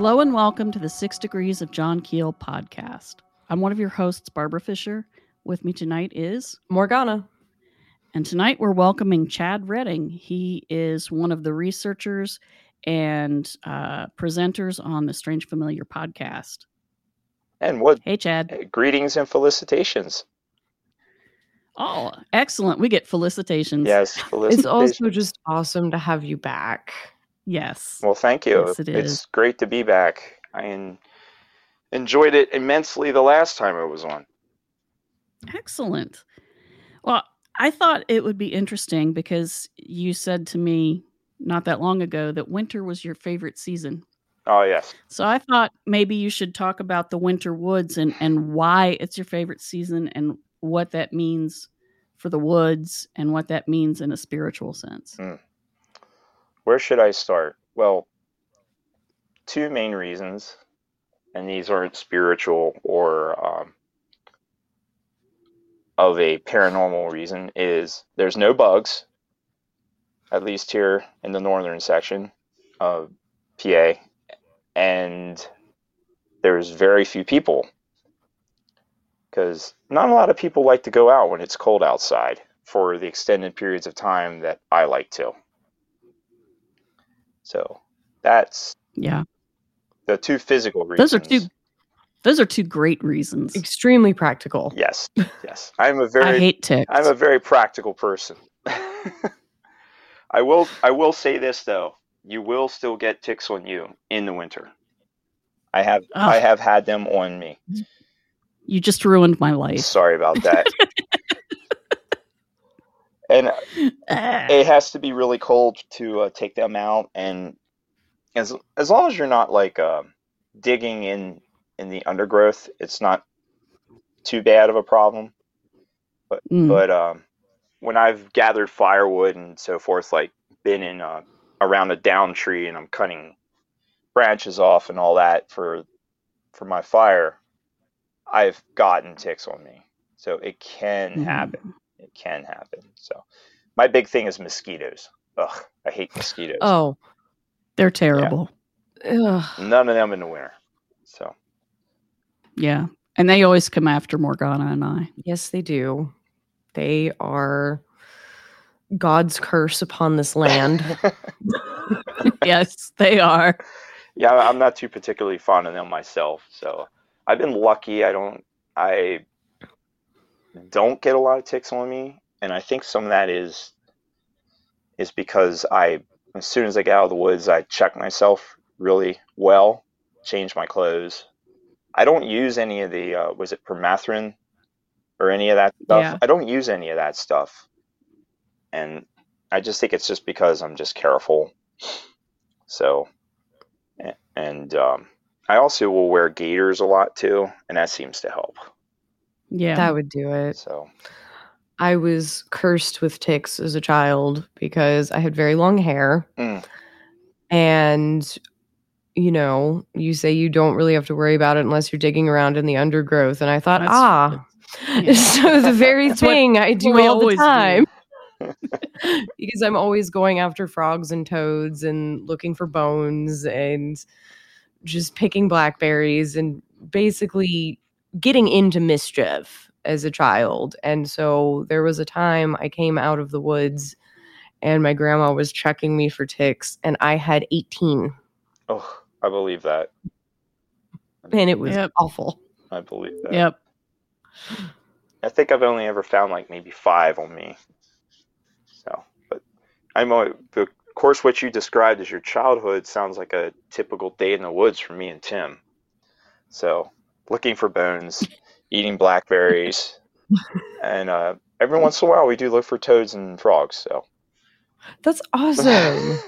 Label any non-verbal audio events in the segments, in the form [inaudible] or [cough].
Hello and welcome to the Six Degrees of John Keel podcast. I'm one of your hosts, Barbara Fisher. With me tonight is Morgana. And tonight we're welcoming Chad Redding. He is one of the researchers and uh, presenters on the Strange Familiar podcast. And what? Hey, Chad. Uh, greetings and felicitations. Oh, excellent. We get felicitations. Yes, felicitations. It's also just awesome to have you back. Yes. Well, thank you. Yes, it it's is. great to be back. I en- enjoyed it immensely the last time I was on. Excellent. Well, I thought it would be interesting because you said to me not that long ago that winter was your favorite season. Oh, yes. So I thought maybe you should talk about the winter woods and, and why it's your favorite season and what that means for the woods and what that means in a spiritual sense. Hmm. Where should I start? Well, two main reasons, and these aren't spiritual or um, of a paranormal reason, is there's no bugs, at least here in the northern section of PA, and there's very few people because not a lot of people like to go out when it's cold outside for the extended periods of time that I like to. So that's Yeah. the two physical reasons. Those are two those are two great reasons. Extremely practical. Yes, [laughs] yes. I'm a very, I hate ticks. I'm a very practical person. [laughs] I will, I will say this though: you will still get ticks on you in the winter. I have, I have had them on me. you just ruined my life. Sorry about that. [laughs] and [laughs] Ah. it has to be really cold to uh, take them out and as as long as you're not like uh, digging in in the undergrowth it's not too bad of a problem but Mm. but um, when I've gathered firewood and so forth like been in uh, around a down tree and I'm cutting branches off and all that for for my fire I've gotten ticks on me so it can Mhm. happen it can happen so my big thing is mosquitoes. Ugh, I hate mosquitoes. Oh. They're terrible. Ugh. None of them in the winter. So Yeah. And they always come after Morgana and I. Yes, they do. They are God's curse upon this land. [laughs] [laughs] yes, they are. yeah, I'm not too particularly fond of them myself. So I've been lucky. I don't I don't get a lot of ticks on me, and I think some of that is is because I as soon as I get out of the woods, I check myself really well, change my clothes. I don't use any of the uh, was it permethrin or any of that stuff. Yeah. I don't use any of that stuff, and I just think it's just because I'm just careful. So, and um, I also will wear gaiters a lot too, and that seems to help. Yeah. That would do it. So, I was cursed with ticks as a child because I had very long hair. Mm. And, you know, you say you don't really have to worry about it unless you're digging around in the undergrowth. And I thought, That's- ah, [laughs] yeah. so the very thing I do all the always do. time. [laughs] [laughs] because I'm always going after frogs and toads and looking for bones and just picking blackberries and basically getting into mischief as a child. And so there was a time I came out of the woods and my grandma was checking me for ticks and I had 18 oh, I believe that. and it was Yep. awful. I believe that. Yep. I think I've only ever found like maybe five on me. So, but I'm a, the of course what you described as your childhood sounds like a typical day in the woods for me and Tim. So, looking for bones, eating blackberries, [laughs] and uh, every once in a while we do look for toads and frogs. So, That's [laughs] awesome.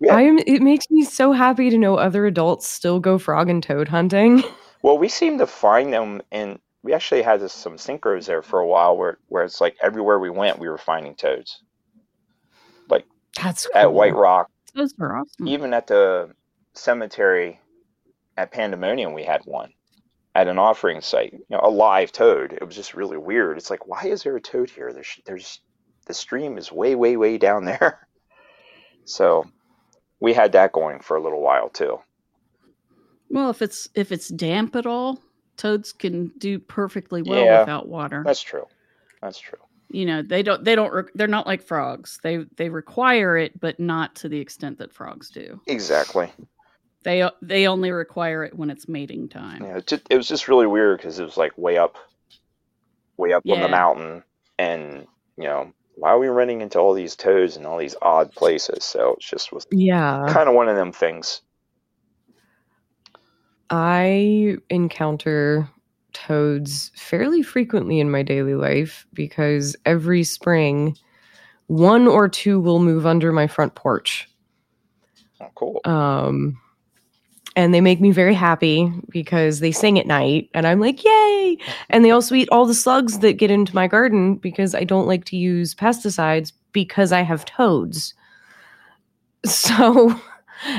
Yeah. I'm it makes me so happy to know other adults still go frog and toad hunting. [laughs] well, we seem to find them, and we actually had this, some synchros there for a while, where where it's like everywhere we went, we were finding toads. Like that's At White Rock, Those are awesome. even at the cemetery at Pandemonium, we had one at an offering site. You know, a live toad. It was just really weird. It's like, why is there a toad here? There's, there's, the stream is way, way, way down there. [laughs] So, we had that going for a little while too. Well, if it's if it's damp at all, toads can do perfectly well Yeah. without water. That's true. That's true. you know, they don't they don't re- they're not like frogs. They they require it, but not to the extent that frogs do. Exactly. They they only require it when it's mating time. Yeah, it, just, it was just really weird because it was like way up, way up on the mountain, and you know why are we running into all these toads and all these odd places? So it just was Yeah. kind of one of them things. I encounter toads fairly frequently in my daily life because every spring, one or two will move under my front porch. Oh, cool. Um, and they make me very happy because they sing at night and I'm like, yay! And they also eat all the slugs that get into my garden because I don't like to use pesticides because I have toads. [laughs] So,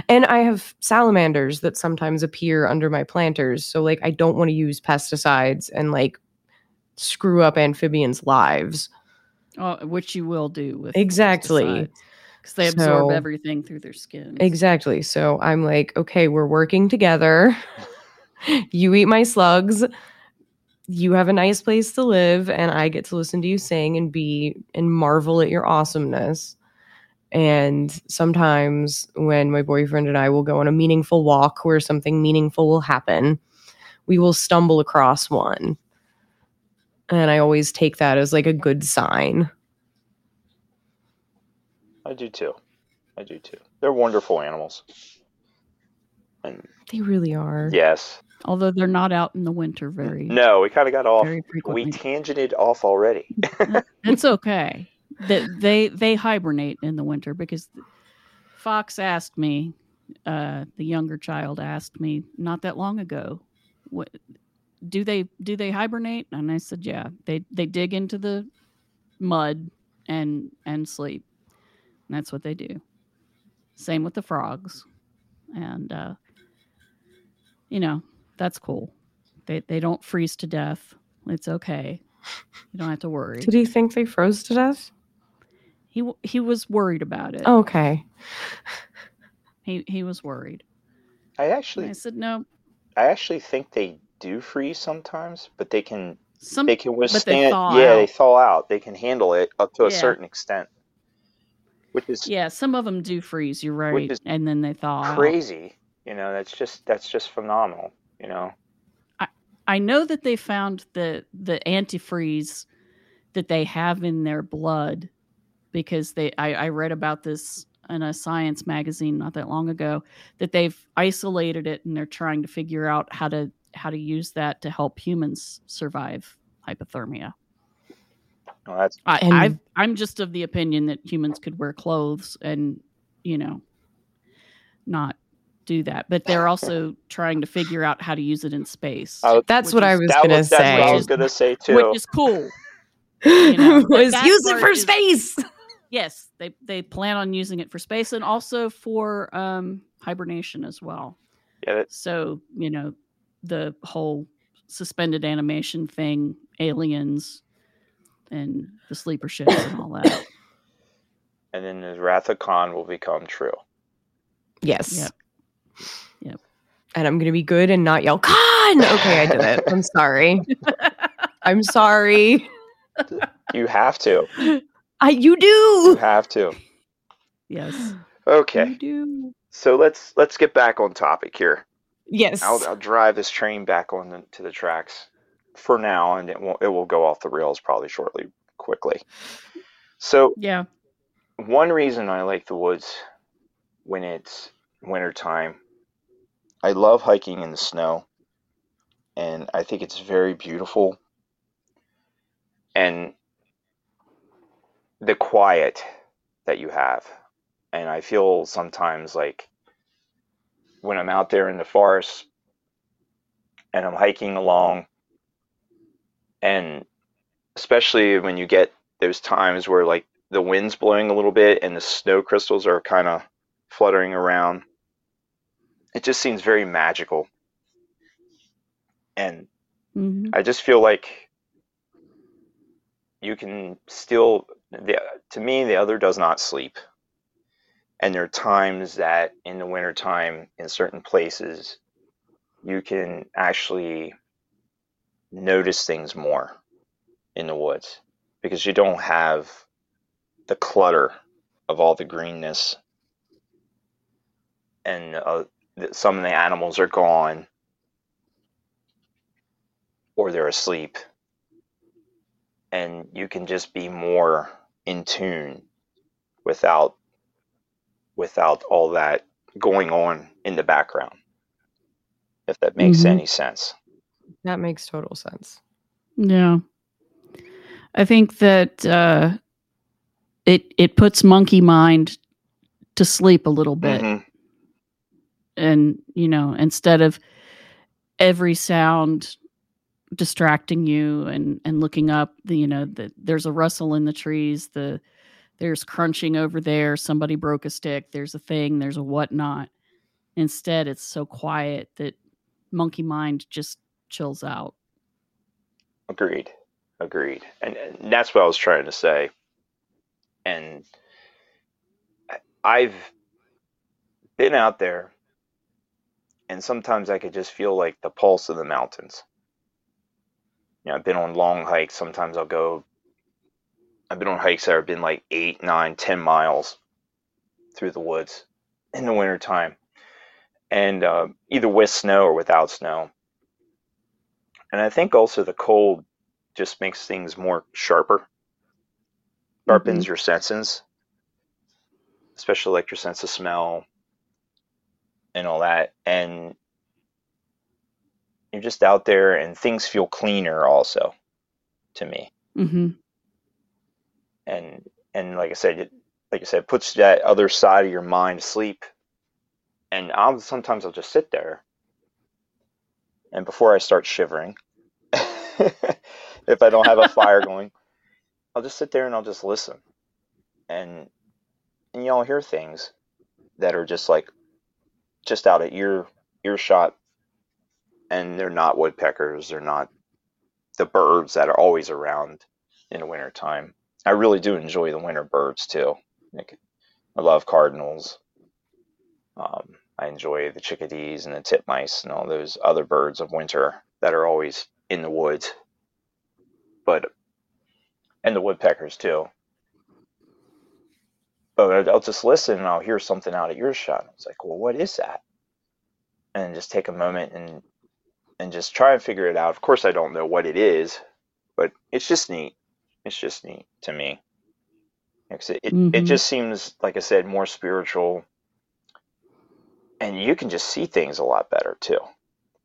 and I have salamanders that sometimes appear under my planters. So, like, I don't want to use pesticides and like screw up amphibians' lives. Oh, which you will do with Exactly. Because they absorb So- everything through their skin. Exactly. So I'm like, okay, we're working together. [laughs] you eat my slugs. You have a nice place to live, and I get to listen to you sing and be and marvel at your awesomeness. And sometimes when my boyfriend and I will go on a meaningful walk where something meaningful will happen, we will stumble across one. And I always take that as like a good sign. I do too. I do too. They're wonderful animals. And They really are. yes, Although they're not out in the winter very no, we kind of got off. We tangented off already. [laughs] it's okay. That they they hibernate in the winter because Fox asked me, uh, the younger child asked me not that long ago, what do they do they hibernate? And I said, yeah, they they dig into the mud and and sleep. And that's what they do. Same with the frogs, and uh, you know that's cool. They they don't freeze to death. It's okay. You don't have to worry. Did he think they froze to death? He he was worried about it. Okay. He he was worried. I And actually, I said no. I actually think they do freeze sometimes, but they can Some they can withstand. thaw yeah, they out. thaw out. They can handle it up to a certain extent, which is yeah, some of them do freeze. You're right, and then they thaw crazy. You know, that's just that's just phenomenal. You know, i I know that they found the the antifreeze that they have in their blood because they I, I read about this in a science magazine not that long ago that they've isolated it and they're trying to figure out how to how to use that to help humans survive hypothermia. Well, that's I, And- I've, I'm just of the opinion that humans could wear clothes and, you know, not do that. But they're [laughs] also trying to figure out how to use it in space, I was- That's Which what I was gonna say. that's what I was gonna say too. which is cool. you know, [laughs] was use it for is- space. Yes, they they plan on using it for space and also for um, hibernation as well. yeah, that, So you know, the whole suspended animation thing, aliens, and the sleeper ships and all that. [coughs] and then the Wrath of Khan will become true. Yes. Yep. Yep. And I'm gonna be good and not yell Khan. Okay, I did it. I'm sorry. [laughs] I'm sorry. You have to. I you do. You have to. yes, [gasps] Okay. you do. So let's let's get back on topic here. Yes. I'll, I'll drive this train back on the, to the tracks for now, and it will it will go off the rails probably shortly, quickly. So Yeah. one reason I like the woods when it's wintertime, I love hiking in the snow, and I think it's very beautiful. And the quiet that you have. And I feel sometimes like when I'm out there in the forest and I'm hiking along, and especially when you get those times where like the wind's blowing a little bit and the snow crystals are kind of fluttering around, it just seems very magical. And Mhm. I just feel like you can still the to me the other does not sleep. And there are times that in the wintertime in certain places you can actually notice things more in the woods because you don't have the clutter of all the greenness and uh, some of the animals are gone or they're asleep and you can just be more in tune without without all that going on in the background if that makes Mhm. any sense That makes total sense. Yeah. I think that uh, it it puts monkey mind to sleep a little bit. Mhm. and you know instead of every sound distracting you and and looking up you know the, there's a rustle in the trees the there's crunching over there somebody broke a stick there's a thing there's a whatnot instead it's so quiet that monkey mind just chills out Agreed. Agreed. And, and that's what I was trying to say. And I've been out there, and sometimes I could just feel like the pulse of the mountains. You know, I've been on long hikes. Sometimes I'll go, I've been on hikes that have been like eight, nine, ten miles through the woods in the wintertime, and uh, either with snow or without snow. And I think also the cold just makes things more sharper, sharpens your senses, especially like your sense of smell and all that. And you're just out there, and things feel cleaner also to me. mm-hmm. And and like I said, it, like I said, it puts that other side of your mind to sleep. And I'll sometimes I'll just sit there, and before I start shivering, [laughs] if I don't have a fire going, I'll just sit there and I'll just listen, and and you'll hear things that are just like just out of ear earshot, and they're not woodpeckers, they're not the birds that are always around in the wintertime. I really do enjoy the winter birds too. Like, I love cardinals. Um, I enjoy the chickadees and the titmice and all those other birds of winter that are always in the woods. But and the woodpeckers too. But I'll just listen and I'll hear something out of earshot. It's like, well, what is that? And just take a moment and and just try and figure it out. Of course, I don't know what it is, but it's just neat. It's just neat to me. It, it, it Mhm. just seems, like I said, more spiritual. And you can just see things a lot better too.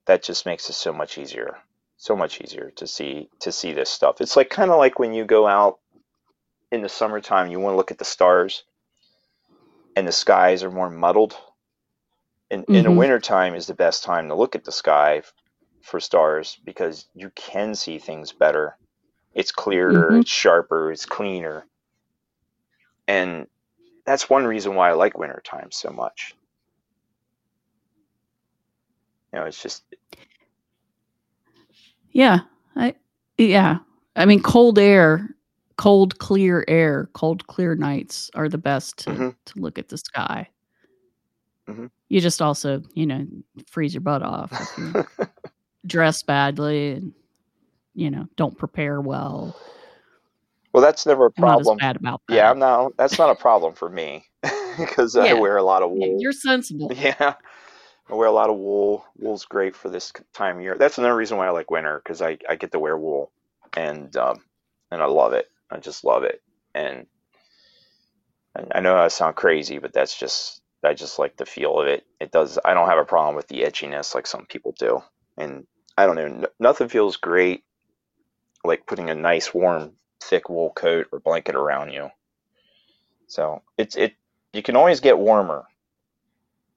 That just makes it so much easier. So much easier to see to see this stuff. It's like kind of like when you go out in the summertime, you want to look at the stars and the skies are more muddled. In, in the Mhm. wintertime is the best time to look at the sky for stars because you can see things better. It's clearer, Mhm. it's sharper, it's cleaner. And that's one reason why I like wintertime so much. You know, it's just Yeah. I yeah. I mean cold air, cold clear air, cold clear nights are the best to, Mhm. to look at the sky. Mhm. You just also, you know, freeze your butt off dress badly and you know, don't prepare well. well, that's never a I'm not as problem. bad about that. Yeah, I'm not. That's not a problem for me [laughs] because I wear a lot of wool. You're sensible. [laughs] Yeah, I wear a lot of wool. Wool's great for this time of year. That's another reason why I like winter because I, I get to wear wool and um, and I love it. I just love it. And, I know I sound crazy, but that's just I just like the feel of it. It does. I don't have a problem with the itchiness like some people do. And I don't know. Nothing feels great like putting a nice warm thick wool coat or blanket around you. So it's it. You can always get warmer.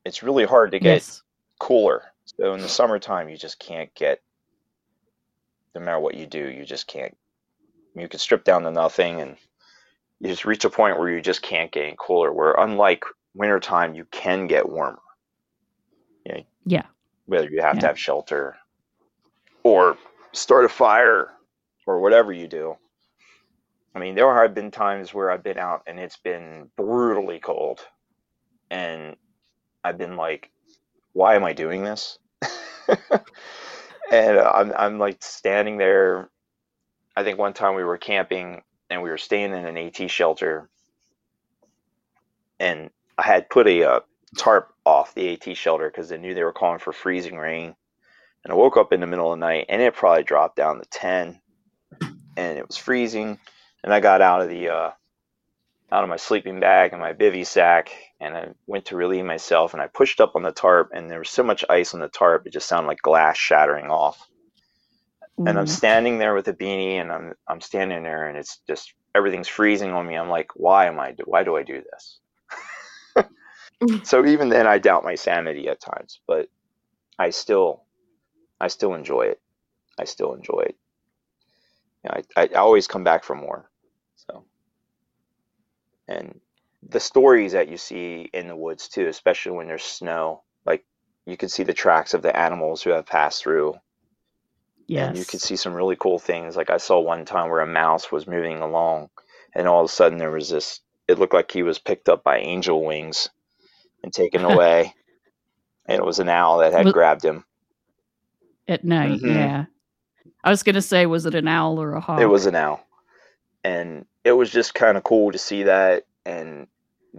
It's really hard to get Yes. Cooler. So in the summertime, you just can't get, no matter what you do, you just can't. You can strip down to nothing and you just reach a point where you just can't get any cooler. Where unlike wintertime, you can get warmer. Yeah. Yeah. Whether you have to have shelter or start a fire or whatever you do. I mean, there have been times where I've been out and it's been brutally cold. And I've been like, why am I doing this? [laughs] and uh, I'm I'm like standing there. I think one time we were camping and we were staying in an AT shelter, and I had put a uh, tarp off the AT shelter because they knew they were calling for freezing rain. And I woke up in the middle of the night and it probably dropped down to 10 and it was freezing. And I got out of the, uh, out of my sleeping bag and my bivy sack and I went to relieve myself and I pushed up on the tarp and there was so much ice on the tarp it just sounded like glass shattering off. And I'm mm-hmm. standing there with a beanie and I'm I'm standing there and it's just everything's freezing on me. I'm like, why am I do why do I do this? [laughs] so even then I doubt my sanity at times, but I still I still enjoy it. I still enjoy it. You know, I, I always come back for more. And the stories that you see in the woods too, especially when there's snow, like you can see the tracks of the animals who have passed through Yeah, and you could see some really cool things. Like I saw one time where a mouse was moving along, and all of a sudden there was this. It looked like he was picked up by angel wings and taken [laughs] away, and it was an owl that had Was- grabbed him. At night, Mhm. yeah. I was gonna say, was it an owl or a hawk? It was an owl, and it was just kind of cool to see that. And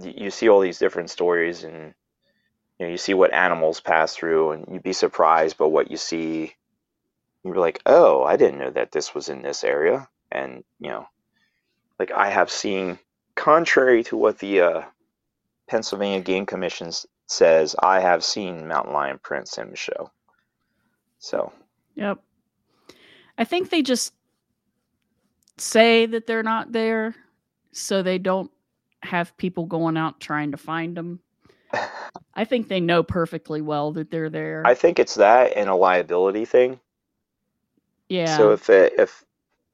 you see all these different stories, and you know you see what animals pass through, and you'd be surprised by what you see. You'd be like, "Oh, I didn't know that this was in this area," and you know. like I have seen, contrary to what the uh, Pennsylvania Game Commission says, I have seen mountain lion prints in the show. So Yep. I think they just say that they're not there so they don't have people going out trying to find them. [laughs] I think they know perfectly well that they're there. I think it's that and a liability thing. yeah. So if it, if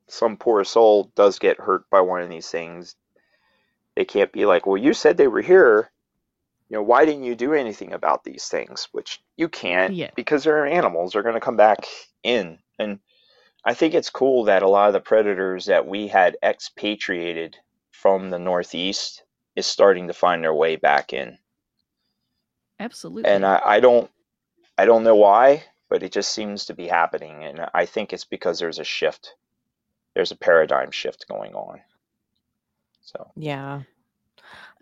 some poor soul does get hurt by one of these things, they can't be like, "Well, you said they were here. You know, why didn't you do anything about these things?" Which you can't Yeah. because they're animals. They're going to come back in. And I think it's cool that a lot of the predators that we had expatriated from the Northeast is starting to find their way back in. Absolutely. And I, I don't I don't know why, but it just seems to be happening. And I think it's because there's a shift. There's a paradigm shift going on. So Yeah.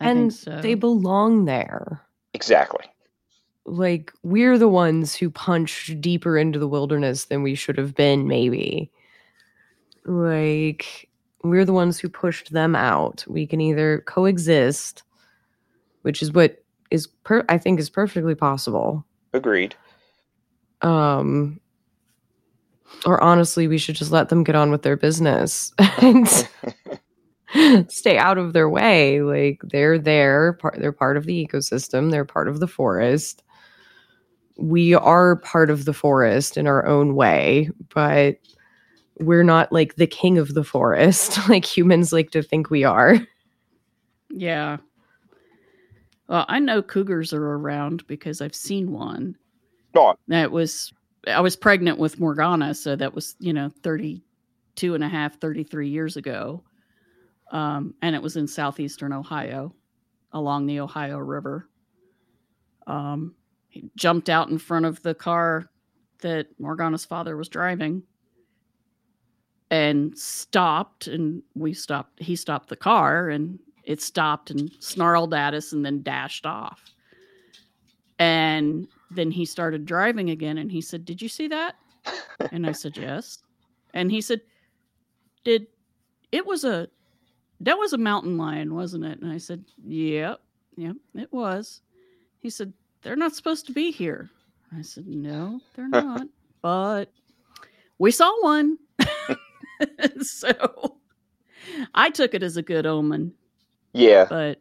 I and think so. they belong there. exactly. Like we're the ones who punched deeper into the wilderness than we should have been, maybe. Like we're the ones who pushed them out. We can either coexist, which is what is per- I think is perfectly possible. Agreed. Um or honestly, we should just let them get on with their business [laughs] and [laughs] stay out of their way. Like they're there, part they're part of the ecosystem, they're part of the forest. We are part of the forest in our own way, but we're not like the king of the forest [laughs] like humans like to think we are. Yeah. Well, I know cougars are around because I've seen one. No, That was I was pregnant with Morgana, so that was, you know, 32 and a half, 33 years ago. Um, and it was in southeastern Ohio along the Ohio River. Um, he jumped out in front of the car that Morgana's father was driving and stopped and we stopped he stopped the car and it stopped and snarled at us and then dashed off. And then he started driving again and he said, Did you see that? And I said, Yes. And he said, Did it was a that was a mountain lion, wasn't it? And I said, Yep, yep, it was. He said, They're not supposed to be here. I said, No, they're [laughs] not. but we saw one. [laughs] so I took it as a good omen yeah. but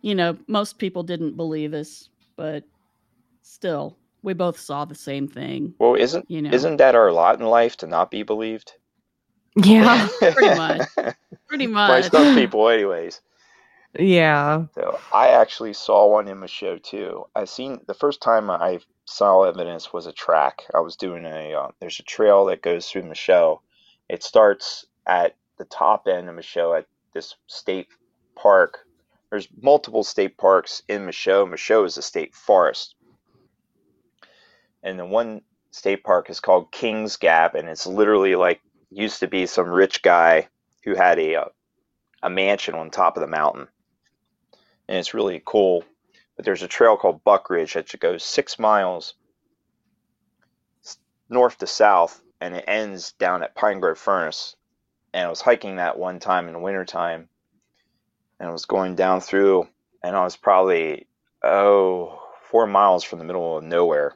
you know most people didn't believe us but still we both saw the same thing Well, isn't you know isn't that our lot in life to not be believed? Yeah. [laughs] pretty much. pretty By much some people, anyways. Yeah. So I actually saw one in the show too. I seen the first time I saw evidence was a track. I was doing a uh, there's a trail that goes through Michaux. It starts at the top end of Michaux at this state park. There's multiple state parks in Michaux. Michaux is a state forest. and the one state park is called Kings Gap, and it's literally like used to be some rich guy who had a uh, a mansion on top of the mountain, and it's really cool. But there's a trail called Buck Ridge that goes six miles north to south, and it ends down at Pine Grove Furnace. And I was hiking that one time in the wintertime, and I was going down through, and I was probably oh four miles from the middle of nowhere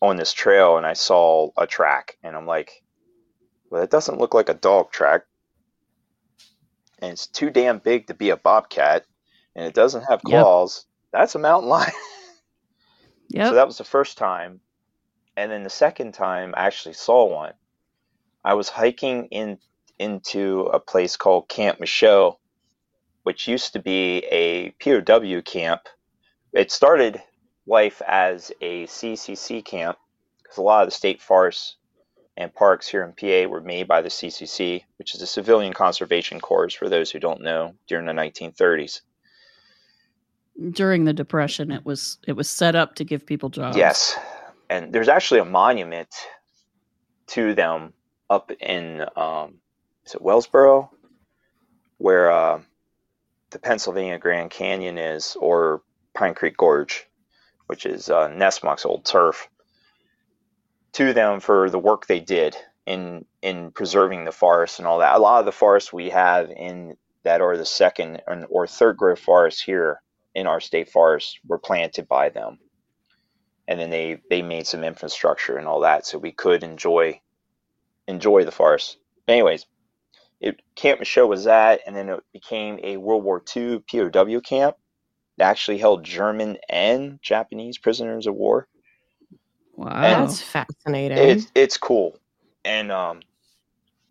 on this trail, and I saw a track, and I'm like, well, it doesn't look like a dog track, and it's too damn big to be a bobcat, and it doesn't have Yep. claws. That's a mountain lion. [laughs] Yep. So that was the first time. And then the second time I actually saw one. I was hiking in into a place called Camp Michaux, which used to be a POW camp. It started life as a CCC camp because a lot of the state forests and parks here in PA were made by the CCC, which is the Civilian Conservation Corps, for those who don't know, during the 1930s. During the depression, it was it was set up to give people jobs. Yes, and there's actually a monument to them up in um, is it Wellsboro, where uh, the Pennsylvania Grand Canyon is, or Pine Creek Gorge, which is uh, old turf. To them for the work they did in in preserving the forest and all that. A lot of the forests we have in that are the second and or third growth forests here in our state forest were planted by them. And then they they made some infrastructure and all that so we could enjoy enjoy the forest. Anyways it camp Michaux was that and then it became a world war ii pow camp that actually held german and japanese prisoners of war Wow. That's fascinating. it's it's cool and um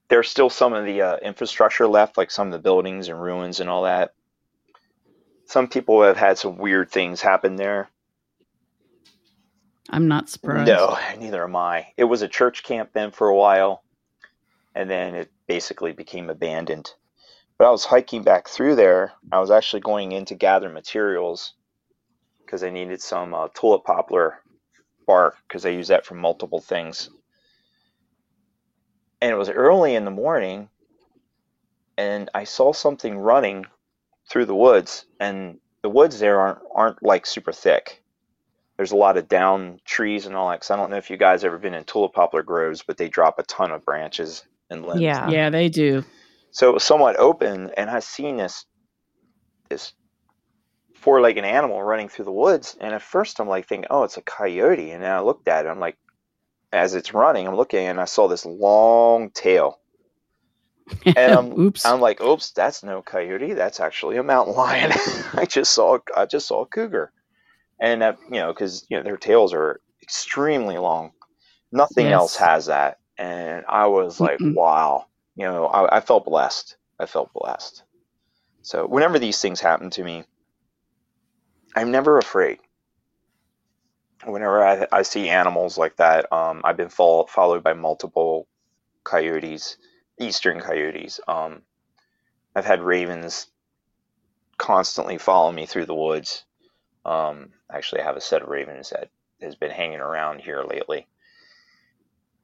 there's still some of the uh, infrastructure left like some of the buildings and ruins and all that some people have had some weird things happen there I'm not surprised. No, neither am I. It was a church camp then for a while, and then it basically became abandoned. But I was hiking back through there. I was actually going in to gather materials because I needed some uh, tulip poplar bark because I use that for multiple things. And it was early in the morning, and I saw something running through the woods, and the woods there aren't aren't like super thick there's a lot of down trees and all that. 'cause I don't know if you guys ever been in tulip poplar groves, but they drop a ton of branches and limbs. yeah. Yeah, they do. So it was somewhat open, and I seen this this four-legged animal running through the woods. And at first, I'm like thinking, "Oh, it's a coyote." And then I looked at it. I'm like, as it's running, I'm looking, and I saw this long tail. And I'm, [laughs] Oops. I'm like, "Oops, that's no coyote. That's actually a mountain lion." [laughs] I just saw I just saw a cougar, and that you know because you know their tails are extremely long. Nothing Yes. else has that, and I was like, Mm-mm. "Wow." You know, I, I felt blessed. I felt blessed. So whenever these things happen to me, I'm never afraid. Whenever I, I see animals like that, um, I've been follow, followed by multiple coyotes, eastern coyotes. Um, I've had ravens constantly follow me through the woods. Um, actually, I have a set of ravens that has been hanging around here lately,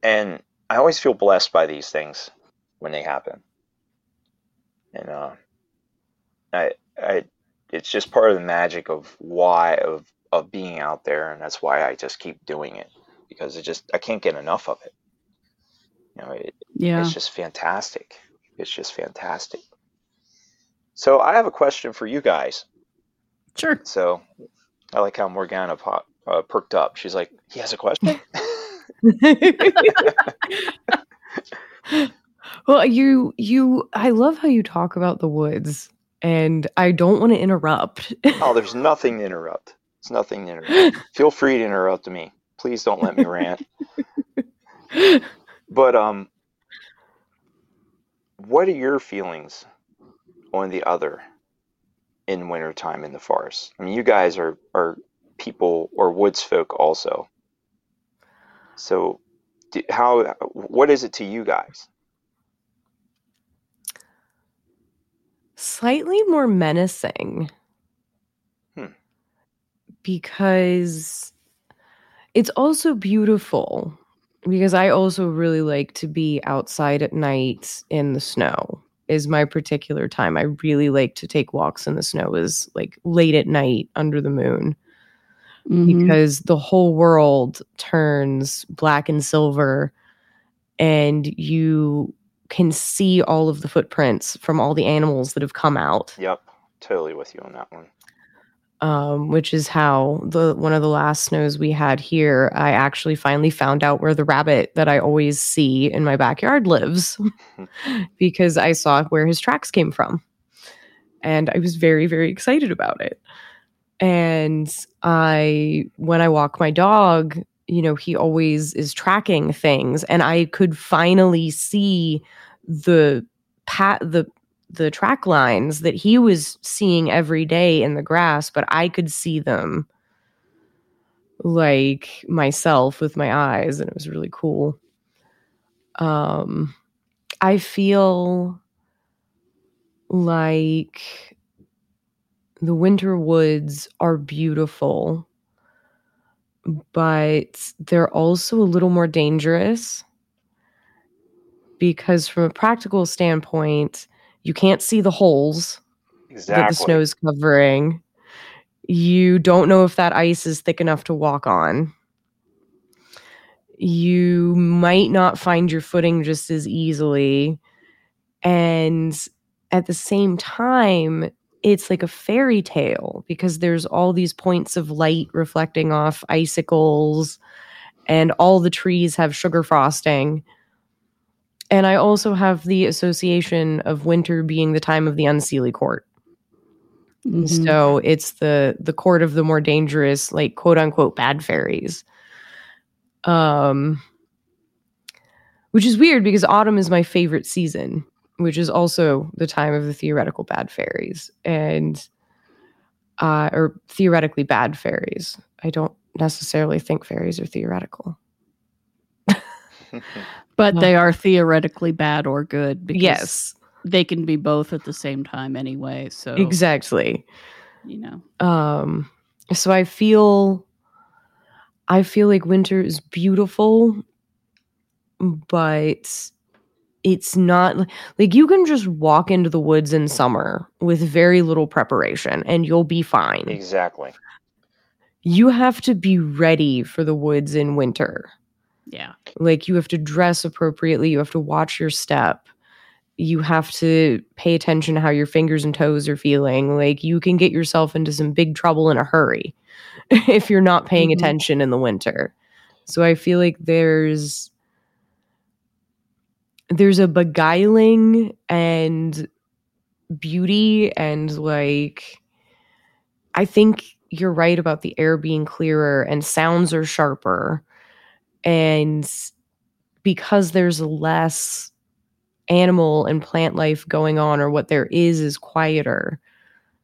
and I always feel blessed by these things when they happen. And uh, I, I, it's just part of the magic of why of of being out there, and that's why I just keep doing it because it just I can't get enough of it. You know, it, yeah. it's just fantastic. It's just fantastic. So I have a question for you guys. Sure. So I like how Morgana pop, uh, perked up. She's like, "He has a question." [laughs] [laughs] well, you you I love how you talk about the woods and I don't want to interrupt. [laughs] oh, there's nothing to interrupt. It's nothing to interrupt. Feel free to interrupt me. Please don't let me rant. [laughs] But um, what are your feelings on the other in wintertime in the forest? I mean, you guys are are people or woods folk also. So, how what is it to you guys? Slightly more menacing. Hmm. Because it's also beautiful because I also really like to be outside at night in the snow is my particular time. I really like to take walks in the snow is like late at night under the moon Mhm. because the whole world turns black and silver and you can see all of the footprints from all the animals that have come out. Yep, totally with you on that one. um, which is how the one of the last snows we had here i actually finally found out where the rabbit that i always see in my backyard lives [laughs] [laughs] because i saw where his tracks came from. And i was very very excited about it. And i when i walk my dog you know he always is tracking things and i could finally see the pat the the track lines that he was seeing every day in the grass but i could see them like myself with my eyes and it was really cool. Um i feel like the winter woods are beautiful but they're also a little more dangerous because from a practical standpoint you can't see the holes Exactly. that the snow is covering. You don't know if that ice is thick enough to walk on. You might not find your footing just as easily. And at the same time, it's like a fairy tale because there's all these points of light reflecting off icicles, and all the trees have sugar frosting. And I also have the association of winter being the time of the unseelie court. Mhm. So it's the the court of the more dangerous, like quote unquote bad fairies. Um which is weird because autumn is my favorite season, which is also the time of the theoretical bad fairies and uh or theoretically bad fairies. I don't necessarily think fairies are theoretical. [laughs] but Yeah. they are theoretically bad or good because Yes, they can be both at the same time anyway. So exactly. you know, um so i feel i feel like winter is beautiful but it's not like you can just walk into the woods in summer with very little preparation and you'll be fine exactly. you have to be ready for the woods in winter yeah, like you have to dress appropriately you have to watch your step you have to pay attention to how your fingers and toes are feeling like you can get yourself into some big trouble in a hurry [laughs] if you're not paying Mhm. attention in the winter so i feel like there's there's a beguiling and beauty and like i think you're right about the air being clearer and sounds are sharper. And because there's less animal and plant life going on or what there is is quieter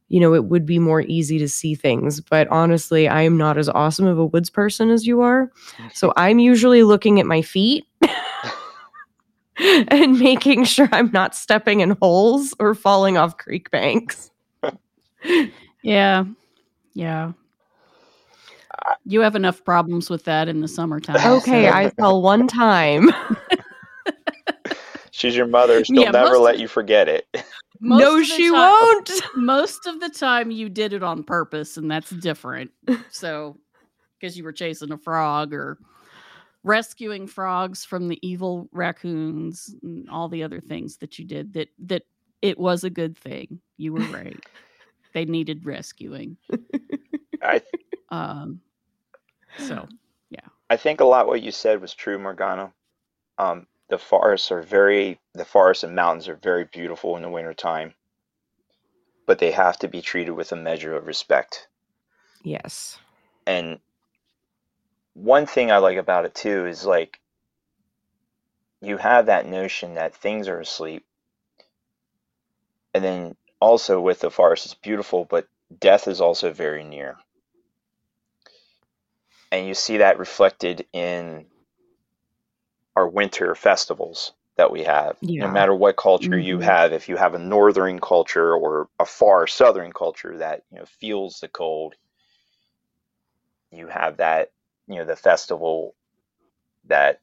you know it would be more easy to see things. But honestly i am not as awesome of a woods person as you are. So i'm usually looking at my feet [laughs] and making sure i'm not stepping in holes or falling off creek banks [laughs] yeah, yeah. You have enough problems with that in the summertime. okay so- i fell one time [laughs] She's your mother. She'll Yeah, never let of- you forget it. No she time- won't Most of the time, you did it on purpose, and that's different. So, because you were chasing a frog or rescuing frogs from the evil raccoons and all the other things that you did, that that it was a good thing. You were [laughs] right. they needed rescuing. I Um, so yeah I think a lot what you said was true, Morgana. Um, the forests are very the forests and mountains are very beautiful in the wintertime. But they have to be treated with a measure of respect. yes And one thing I like about it too is like you have that notion that things are asleep. And then also with the forest, it's beautiful, but death is also very near. And you see that reflected in our winter festivals that we have. Yeah. No matter what culture you Mhm. have, if you have a northern culture or a far southern culture that you know feels the cold, you have that you know the festival that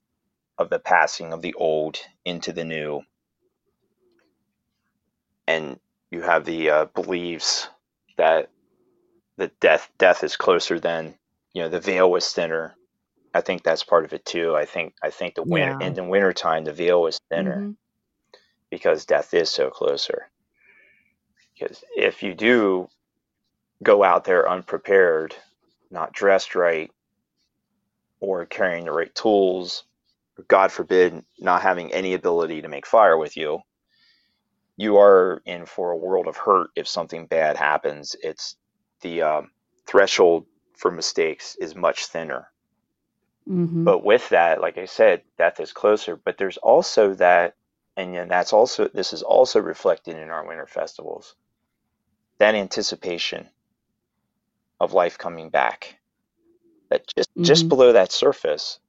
of the passing of the old into the new and you have the uh, beliefs that the death death is closer than you know the veil was thinner i think that's part of it too i think i think the winter Yeah. in the wintertime the veil was thinner Mhm. because death is so closer because if you do go out there unprepared not dressed right or carrying the right tools or god forbid not having any ability to make fire with you you are in for a world of hurt if something bad happens. It's the um, threshold for mistakes is much thinner. Mhm. but with that like i said death is closer but there's also that and that's also this is also reflected in our winter festivals that anticipation of life coming back that just just Mhm. below that surface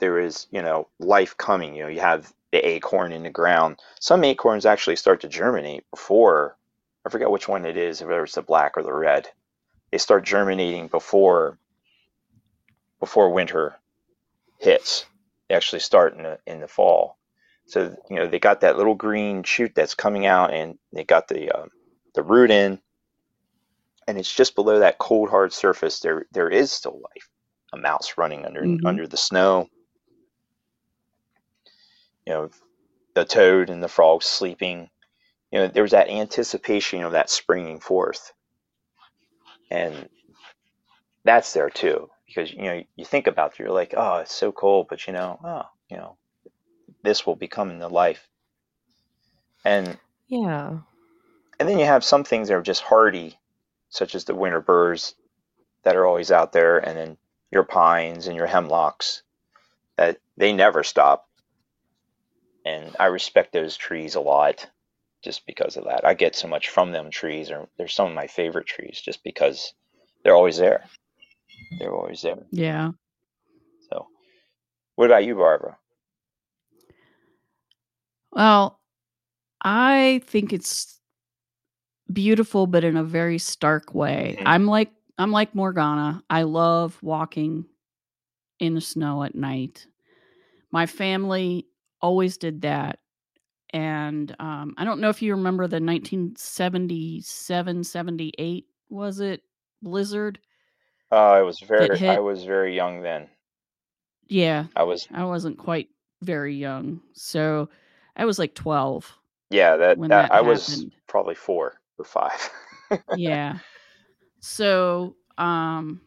there is you know life coming. You know you have the acorn in the ground. Some acorns actually start to germinate before i forget which one it is whether it's the black or the red. They start germinating before before winter hits. They actually start in the in the fall. So you know they got that little green shoot that's coming out and they got the um, the root in and it's just below that cold hard surface there there is still life. A mouse running under Mhm. under the snow. You know the toad and the frog sleeping. You know there was that anticipation of that springing forth. And that's there too because you know you think about it you're like oh it's so cold but you know oh you know this will become in the life. And Yeah. and then you have some things that are just hardy such as the winter burrs that are always out there and then your pines and your hemlocks that they never stop. And i respect those trees a lot just because of that. I get so much from them trees or they're some of my favorite trees just because they're always there. They're always there. Yeah. so what about you barbara? Well, I think it's beautiful, but in a very stark way. Mhm. I'm like I'm like Morgana. I love walking in the snow at night. My family always did that. And um, I don't know if you remember the 1977, 78, was it? Blizzard? uh, i was very i was very young then Yeah, i was I wasn't quite very young. So I was like 12. yeah that, that that i was probably four or five. [laughs] Yeah. So um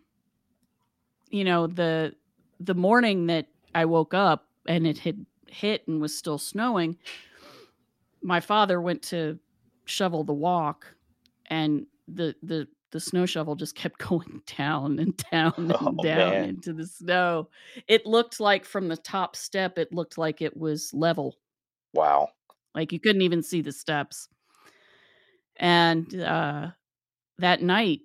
you know the the morning that i woke up and it had hit and was still snowing my father went to shovel the walk and the the the snow shovel just kept [laughs] going down and down and Oh, down man. into the snow. It looked like from the top step it looked like it was level. Wow. Like you couldn't even see the steps. And uh that night,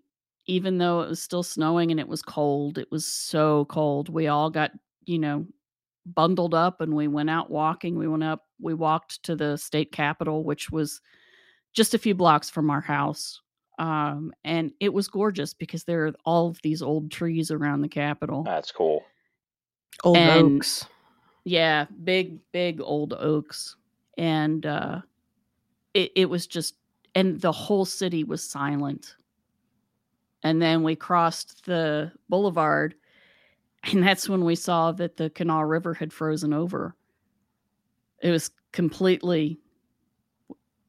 even though it was still snowing and it was cold, it was so cold. We all got, you know, bundled up and we went out walking. We went up, we walked to the state capitol, which was just a few blocks from our house. Um, and it was gorgeous because there are all of these old trees around the capitol. that's cool Old And- oaks. Yeah, big, big old oaks. And uh it, it was just and the whole city was silent. And then we crossed the boulevard, and that's when we saw that the Kanawha River had frozen over. It was completely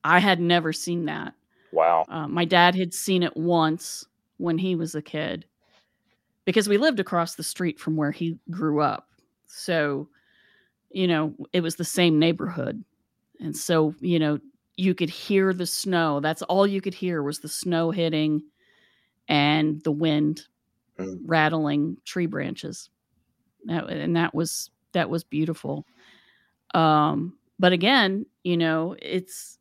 I had never seen that. wow Uh, my dad had seen it once when he was a kid because we lived across the street from where he grew up. So, you know, it was the same neighborhood. And so, you know, you could hear the snow. That's all you could hear was the snow hitting and the wind Mm. rattling tree branches. That, and that was that was beautiful. Um, but again, you know, it's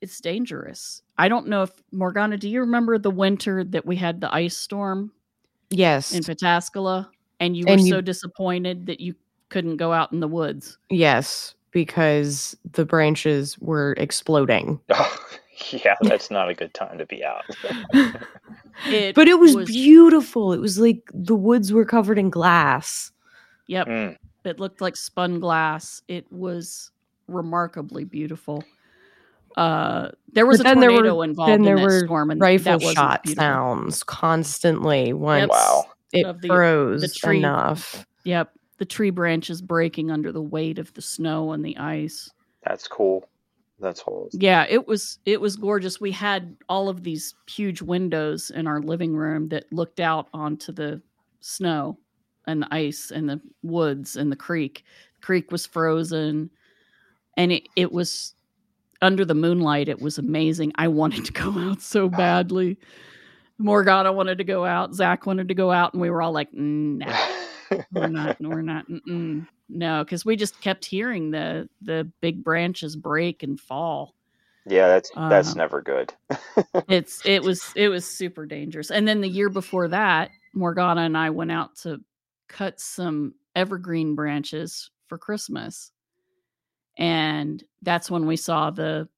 it's dangerous. I don't know if Morgana, do you remember the winter that we had the ice storm Yes. in Pataskala and you were you- so disappointed that you couldn't go out in the woods? yes, because the branches were exploding. [laughs] Oh, yeah, that's not a good time to be out. [laughs] It but it was, beautiful. It was like the woods were covered in glass. Yep. Mm. It looked like spun glass. It was remarkably beautiful. Uh, there was But a then there were- tornado involved then in there that were storm, and Rifle that shot beautiful. sounds constantly once Wow. it Of the- froze the tree. enough. Yep, the tree branches breaking under the weight of the snow and the ice. That's cool. That's cool. Yeah, it was it was gorgeous. We had all of these huge windows in our living room that looked out onto the snow and the ice and the woods and the creek. The creek was frozen and it, it was under the moonlight. It was amazing. I wanted to go out so badly. Morgana wanted to go out. Zach wanted to go out, and we were all like, "No, [laughs] we're not. [laughs] We're not. Mm-mm. No," because we just kept hearing the the big branches break and fall. yeah, that's that's Um, never good. [laughs] it's it was it was super dangerous. And then the year before that, Morgana and I went out to cut some evergreen branches for Christmas. And that's when we saw the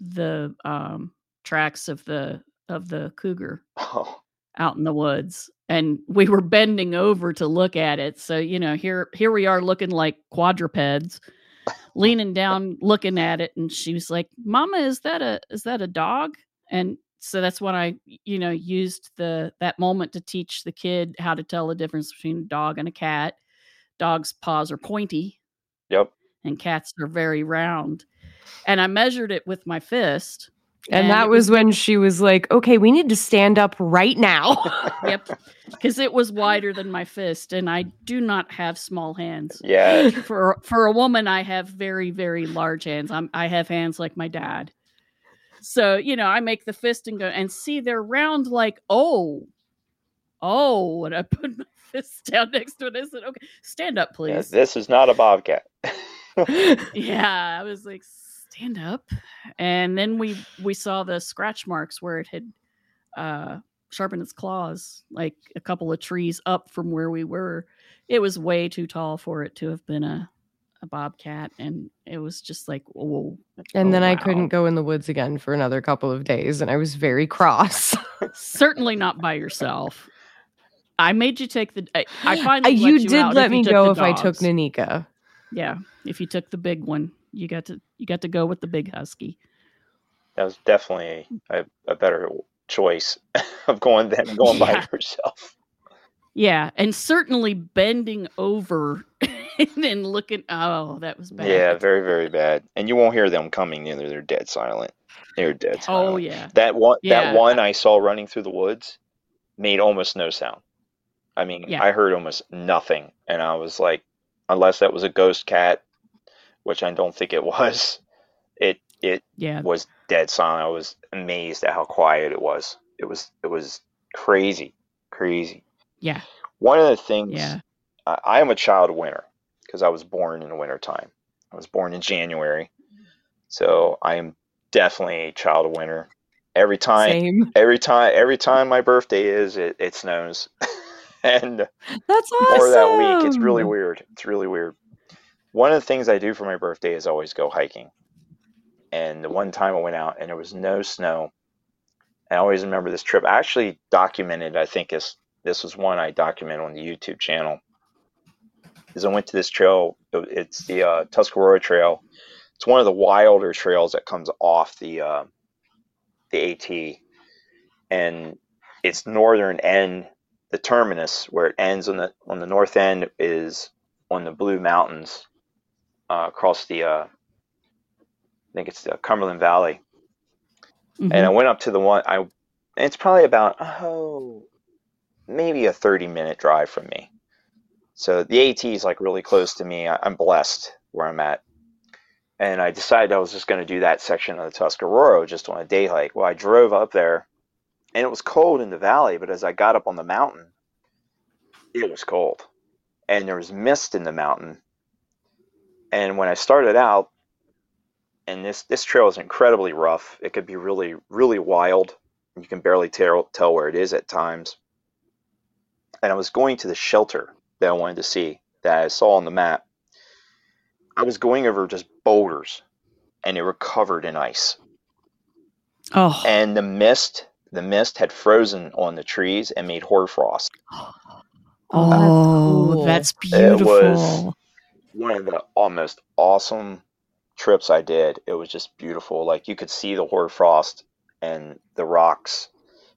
the um tracks of the of the cougar Oh, out in the woods and we were bending over to look at it. So you know here here we are looking like quadrupeds leaning down looking at it and she was like mama is that a is that a dog? And so that's when i you know used the that moment to teach the kid how to tell the difference between a dog and a cat. Dogs paws are pointy. Yep. and cats are very round. And i measured it with my fist And, And that was, was when she was like, okay, we need to stand up right now. [laughs] [laughs] yep because it was wider than my fist and i do not have small hands Yeah. [laughs] for for a woman i have very very large hands i'm i have hands like my dad so you know i make the fist and go and see they're round like oh oh and i put my fist down next to it i said okay stand up yeah. please This is not a bobcat. yeah i was like stand up and then we we saw the scratch marks where it had uh sharpened its claws like a couple of trees up from where we were it was way too tall for it to have been a a bobcat and it was just like whoa and Oh, then I couldn't go in the woods again for another couple of days, and I was very cross. [laughs] certainly not by yourself i made you take the i, I [gasps] finally you you did out let me you go if I took. Nanika. yeah if you took the big one you got to you got to go with the big husky That was definitely a, a better choice [laughs] of going than going by yourself. Yeah, and certainly bending over [laughs] and then looking. Oh, that was bad. Yeah, very very bad. And you won't hear them coming either. They're dead silent. They're dead oh, silent. Oh yeah. That one Yeah. that one I saw running through the woods made almost no sound. I mean, Yeah. I heard almost nothing and I was like unless that was a ghost cat, which I don't think it [laughs] was, it it Yeah. was dead silent. I was amazed at how quiet it was. It was it was crazy. Crazy. Yeah. One of the things Yeah. I, I am a child of winter because I was born in the winter time. I was born in January. So I am definitely a child of winter. Every time Same. every time every time my birthday is it, it snows. [laughs] and That's awesome. or that week it's really weird. It's really weird. One of the things I do for my birthday is always go hiking. And the one time I went out and there was no snow. I always remember this trip. I actually documented, I think this this was one I documented on the YouTube channel. Is I went to this trail. It's the uh, Tuscarora Trail. It's one of the wilder trails that comes off the uh, the AT, and its northern end, the terminus where it ends on the on the north end is on the Blue Mountains, uh, across the uh, I think it's the Cumberland Valley Mhm. and I went up to the one. I it's probably about oh maybe a thirty minute drive from me. So the AT is like really close to me. I, I'm blessed where I'm at, and I decided I was just going to do that section of the Tuscarora just on a day hike. Well, I drove up there, and it was cold in the valley, but as I got up on the mountain, it was cold, and there was mist in the mountain. And when I started out, and this this trail is incredibly rough. It could be really really wild. You can barely tell tell where it is at times. And I was going to the shelter that I wanted to see that I saw on the map. I was going over just boulders, and they were covered in ice. Oh. And the mist the mist had frozen on the trees and made hoarfrost. Oh, cool. that's It was- beautiful. One of the almost awesome trips I did. It was just beautiful. Like you could see the hoarfrost and the rocks.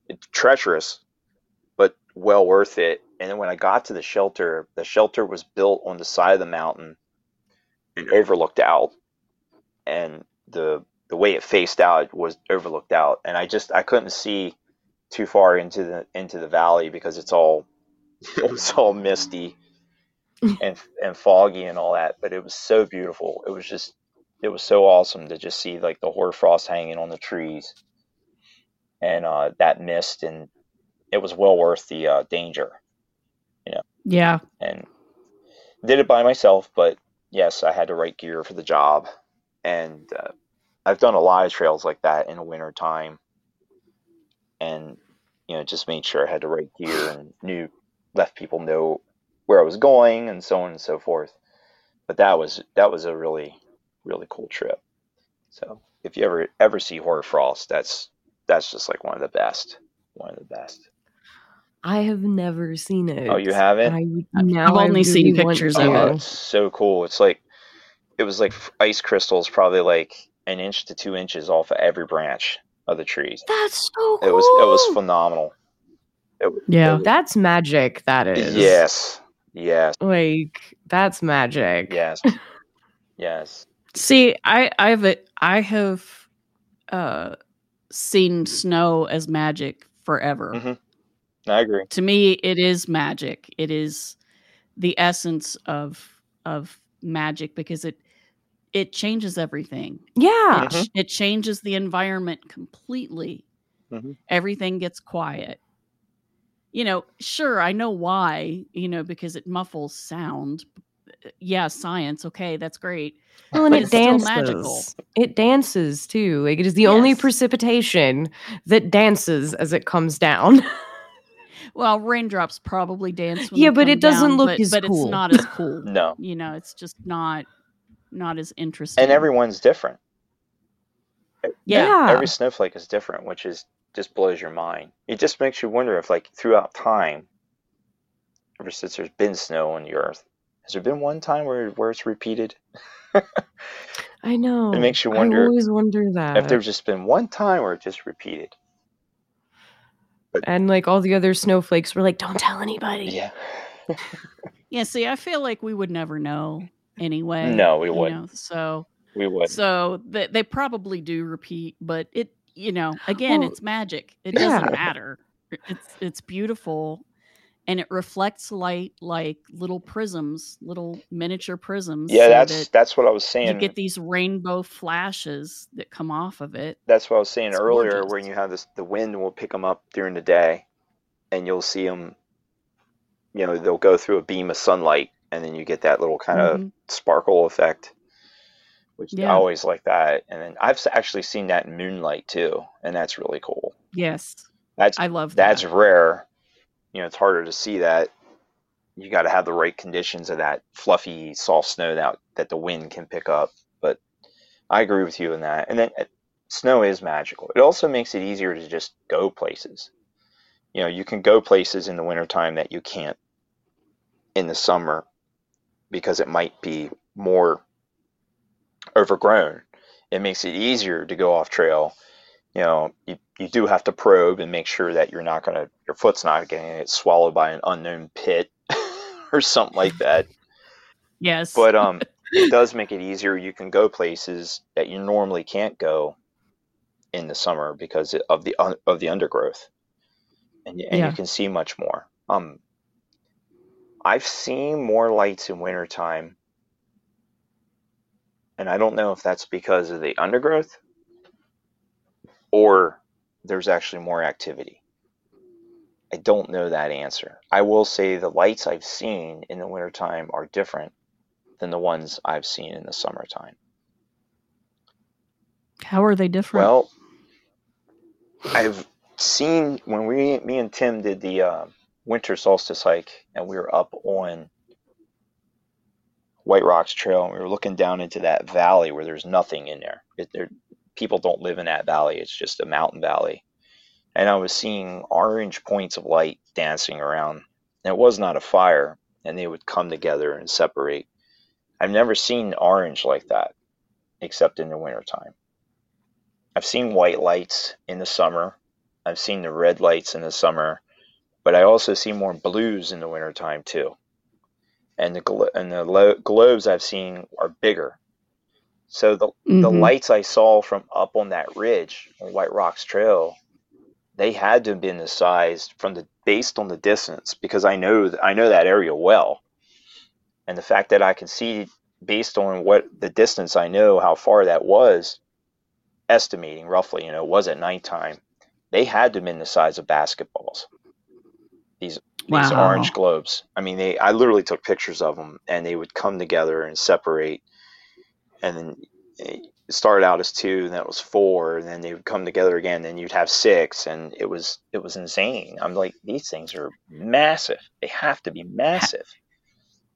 It's treacherous, but well worth it. And then when I got to the shelter, the shelter was built on the side of the mountain and overlooked out. And the the way it faced out was overlooked out. And I just I couldn't see too far into the into the valley because it's all [laughs] it was all misty and and foggy and all that. But it was so beautiful. It was just it was so awesome to just see like the hoarfrost hanging on the trees and uh, that mist and it was well worth the uh, danger you know Yeah. and did it by myself but yes i had the right gear for the job and uh, i've done a lot of trails like that in the winter time and you know just made sure i had the right gear and knew left people know where i was going and so on and so forth but that was that was a really really cool trip so if you ever ever see hoarfrost, that's that's just like one of the best one of the best I have never seen it. oh you haven't I, I've now I only seen really want pictures to. of Oh, it. it's so cool. It's like it was like ice crystals, probably like an inch to two inches off of every branch of the trees. That's so cool. It was it was phenomenal. It, Yeah. it was- That's magic. That is. yes, yes, Like that's magic. yes, [laughs] yes. See, I I've I have uh seen snow as magic forever. Mhm. I agree. To me, it is magic. It is the essence of of magic because it it changes everything. Yeah. Mhm. It changes the environment completely. Mhm. Everything gets quiet. You know, sure, I know why, you know, because it muffles sound. Uh, yeah, science, okay, that's great. Well, and But it it's still dances. magical. It dances too. Like it is the only precipitation that dances as it comes down. [laughs] Well, raindrops probably dance. When Yeah, they but come it doesn't down, look but, as but cool. it's not as cool. [laughs] No, You know, it's just not not as interesting. and everyone's different. yeah, Yeah. Every snowflake is different, which is just blows your mind. It just makes you wonder if, like, throughout time, ever since there's been snow on the earth, has there been one time where where it's repeated? [laughs] I know. It makes you wonder. I wonder always wonder that. if there's just been one time where it just repeated. and like all the other snowflakes were like, "Don't tell anybody." Yeah. [laughs] yeah. See, I feel like we would never know anyway. No, we wouldn't. know, so We would. so they, they probably do repeat, but it you know again Well, it's magic. It doesn't matter. It's it's beautiful, and it reflects light like little prisms, little miniature prisms. yeah, so that's that that's what I was saying. you get these rainbow flashes that come off of it. That's what I was saying It's earlier. gorgeous. When you have this, the wind will pick them up during the day, and you'll see them. You know, they'll go through a beam of sunlight, and then you get that little kind of Mhm. sparkle effect, which I Yeah. always like that. And then I've actually seen that in moonlight too, and that's really cool. Yes, That's I love that's rare. You know, it's harder to see that. You got to have the right conditions of that fluffy, soft snow that that the wind can pick up. But I agree with you in that. And then uh, snow is magical. It also makes it easier to just go places. You know, you can go places in the wintertime that you can't in the summer because it might be more overgrown. It makes it easier to go off trail. You know, you, you do have to probe and make sure that you're not going to, your foot's not getting it swallowed by an unknown pit [laughs] or something like that. Yes, But um, [laughs] it does make it easier. You can go places that you normally can't go in the summer because of the of the undergrowth, and and Yeah. you can see much more. Um, I've seen more lights in wintertime, and I don't know if that's because of the undergrowth or there's actually more activity. I don't know that answer. I will say the lights I've seen in the wintertime are different than the ones I've seen in the summertime. how are they different? Well, I've seen when we, me and Tim did the uh, winter solstice hike, and we were up on White Rocks Trail, and we were looking down into that valley where there's nothing in there. It, there people don't live in that valley; it's just a mountain valley. and I was seeing orange points of light dancing around. And it was not a fire, and they would come together and separate. I've never seen orange like that, except in the wintertime. I've seen white lights in the summer. I've seen the red lights in the summer, but I also see more blues in the wintertime too. And the glo- and the lo- globes I've seen are bigger. So the the Mhm. lights I saw from up on that ridge on White Rocks Trail, they had to have been the size from the based on the distance because I know th- I know that area well, and the fact that I can see based on what the distance I know how far that was, estimating roughly, you know, it was at nighttime, they had to have been the size of basketballs. These these Wow. orange globes. I mean, they I literally took pictures of them, and they would come together and separate, and then it started out as two, and then it was four, and then they would come together again, and you'd have six, and it was it was insane. I'm like, these things are massive. They have to be massive.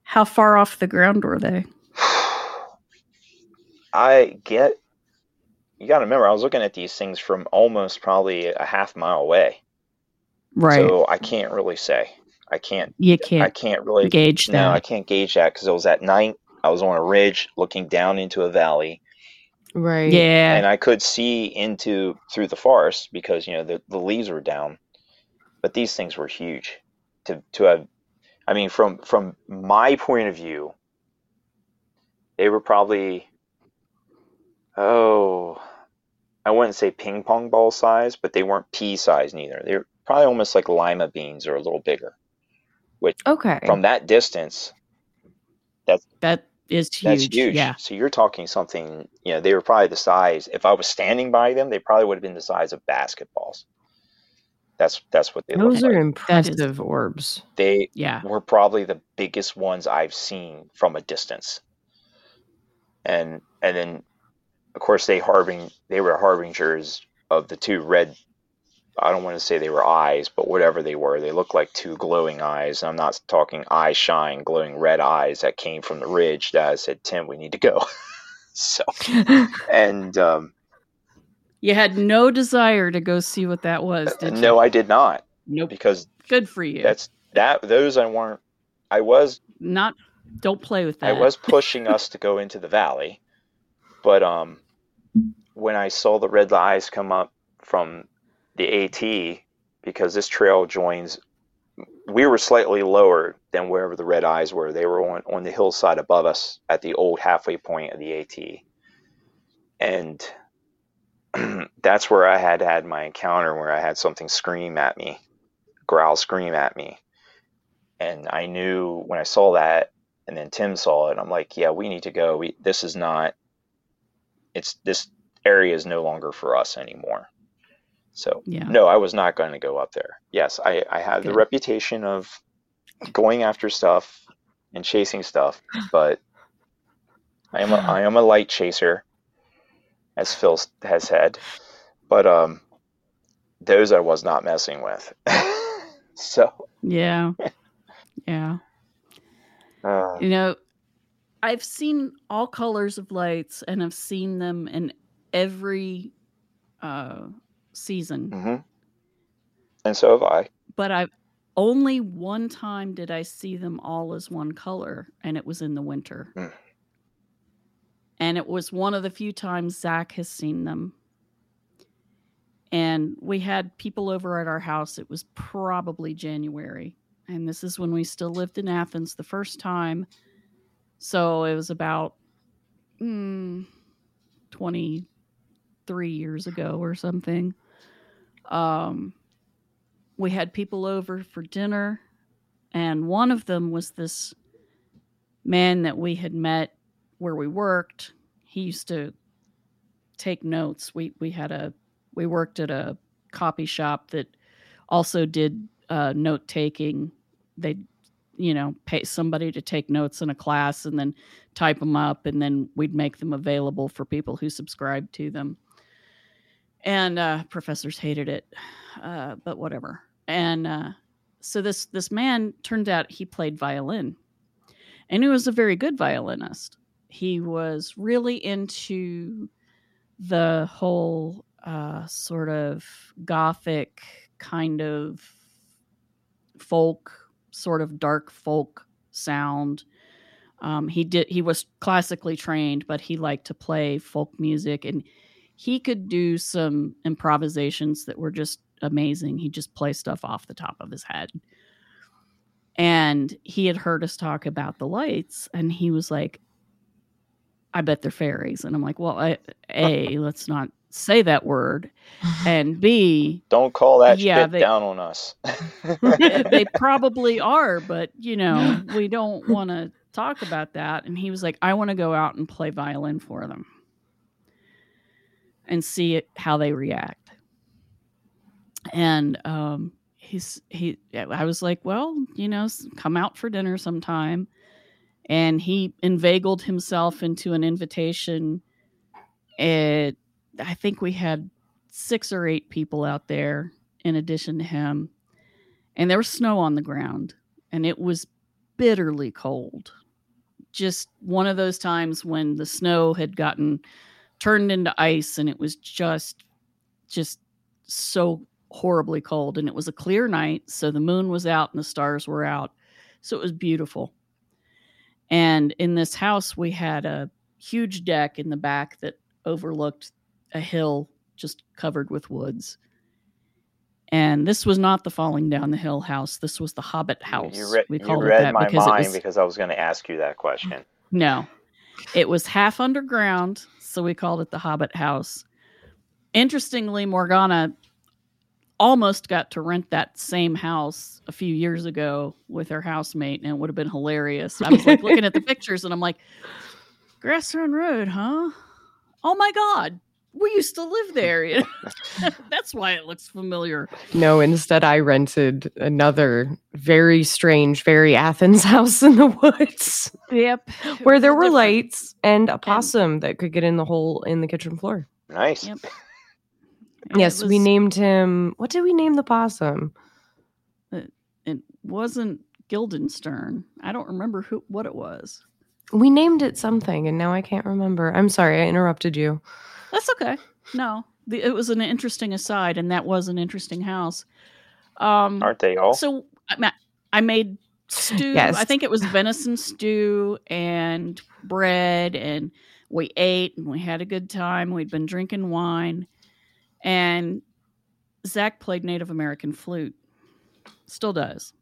How far off the ground were they? [sighs] I get. You got to remember, I was looking at these things from almost probably a half mile away, Right. so I can't really say. I can't. you can't I can't really gauge that. No, I can't gauge that because it was at night. I was on a ridge looking down into a valley, Right. yeah. and I could see into through the forest because you know the, the leaves were down. But these things were huge. To to have, I mean, from from my point of view, they were probably oh, I wouldn't say ping pong ball size, but they weren't pea size neither. They were probably almost like lima beans or a little bigger. Okay. From that distance, that is huge. That's huge. Yeah. So you're talking something, you know, they were probably the size, if I was standing by them, they probably would have been the size of basketballs. That's that's what they look Those are like. impressive orbs. They Yeah. were probably the biggest ones I've seen from a distance. And and then of course they harbing they were harbingers of the two red I don't want to say they were eyes, but whatever they were, they looked like two glowing eyes. I'm not talking eye shine, glowing red eyes that came from the ridge that I said, Tim, we need to go. [laughs] so [laughs] and um, You had no desire to go see what that was, did you? no, I did not Nope. because Good for you. that's that those I weren't. I was Not. Don't play with that. I was [laughs] pushing us to go into the valley, but um, when I saw the red eyes come up from the AT, because this trail joins, we were slightly lower than wherever the red eyes were. They were on, on the hillside above us at the old halfway point of the AT, and [clears throat] that's where I had had my encounter where I had something scream at me, growl, scream at me, and I knew when I saw that and then Tim saw it. I'm like, yeah, we need to go. We this is not. It's this area is no longer for us anymore. So Yeah. no, I was not going to go up there. Yes, I I have the reputation of going after stuff and chasing stuff, [sighs] but I am a, I am a light chaser, as Phil has said, but um, those I was not messing with. [laughs] so Yeah. [laughs] Yeah. uh, You know, I've seen all colors of lights and I've seen them in every uh, season, mhm. and so have I. but I've only one time did I see them all as one color, and it was in the winter. Mm. And it was one of the few times Zach has seen them. And we had people over at our house. It was probably January. And this is when we still lived in Athens the first time. So it was about mm, 23 years ago or something. Um, we had people over for dinner, and one of them was this man that we had met where we worked. He used to take notes. We we had a we worked at a copy shop that also did uh, note taking. They, you know, pay somebody to take notes in a class and then type them up, and then we'd make them available for people who subscribed to them. And uh, professors hated it, uh, but whatever. And uh, so this this man turned out he played violin, and he was a very good violinist. He was really into the whole uh, sort of gothic kind of folk, sort of dark folk sound. Um, he did. He was classically trained, but he liked to play folk music, and he could do some improvisations that were just amazing. He just play stuff off the top of his head. And he had heard us talk about the lights, and he was like, "I bet they're fairies." And I'm like, "Well, I, a [laughs] let's not say that word, and b Don't call that Yeah, shit they- down on us. [laughs] they [laughs] probably are, but you know, we don't want to talk about that. And he was like, I want to go out and play violin for them and see it, how they react. And um, he's he, I was like, well, you know, come out for dinner sometime. And he inveigled himself into an invitation. It, I think we had six or eight people out there in addition to him and there was snow on the ground and it was bitterly cold just one of those times when the snow had gotten turned into ice and it was just just so horribly cold and it was a clear night so the moon was out and the stars were out so it was beautiful and in this house we had a huge deck in the back that overlooked a hill just covered with woods and this was not the falling down the hill house. This was the Hobbit house. You, re- we you called it that my because mind was because I was going to ask you that question. no, it was half underground, so we called it the Hobbit house. Interestingly, Morgana almost got to rent that same house a few years ago with her housemate, and it would have been hilarious. I was like looking at the [laughs] pictures, and I'm like, Grass Run Road, huh? Oh my God, we used to live there. you know? [laughs] [laughs] That's why it looks familiar. No, instead I rented another very strange, very Athens [laughs] house in the woods Yep. where there were Different. lights and a possum that could get in the hole in the kitchen floor. Nice. Yep. Yes, it we named him. What did we name the possum? Uh, it wasn't Guildenstern. I don't remember who what it was. We named it something, and now I can't remember. I'm sorry, I interrupted you. That's okay. No, the, it was an interesting aside, and that was an interesting house. Um, Aren't they all? so I, I made stew. Yes. I think it was venison stew and bread, and we ate and we had a good time. We'd been drinking wine, and Zach played Native American flute, still does,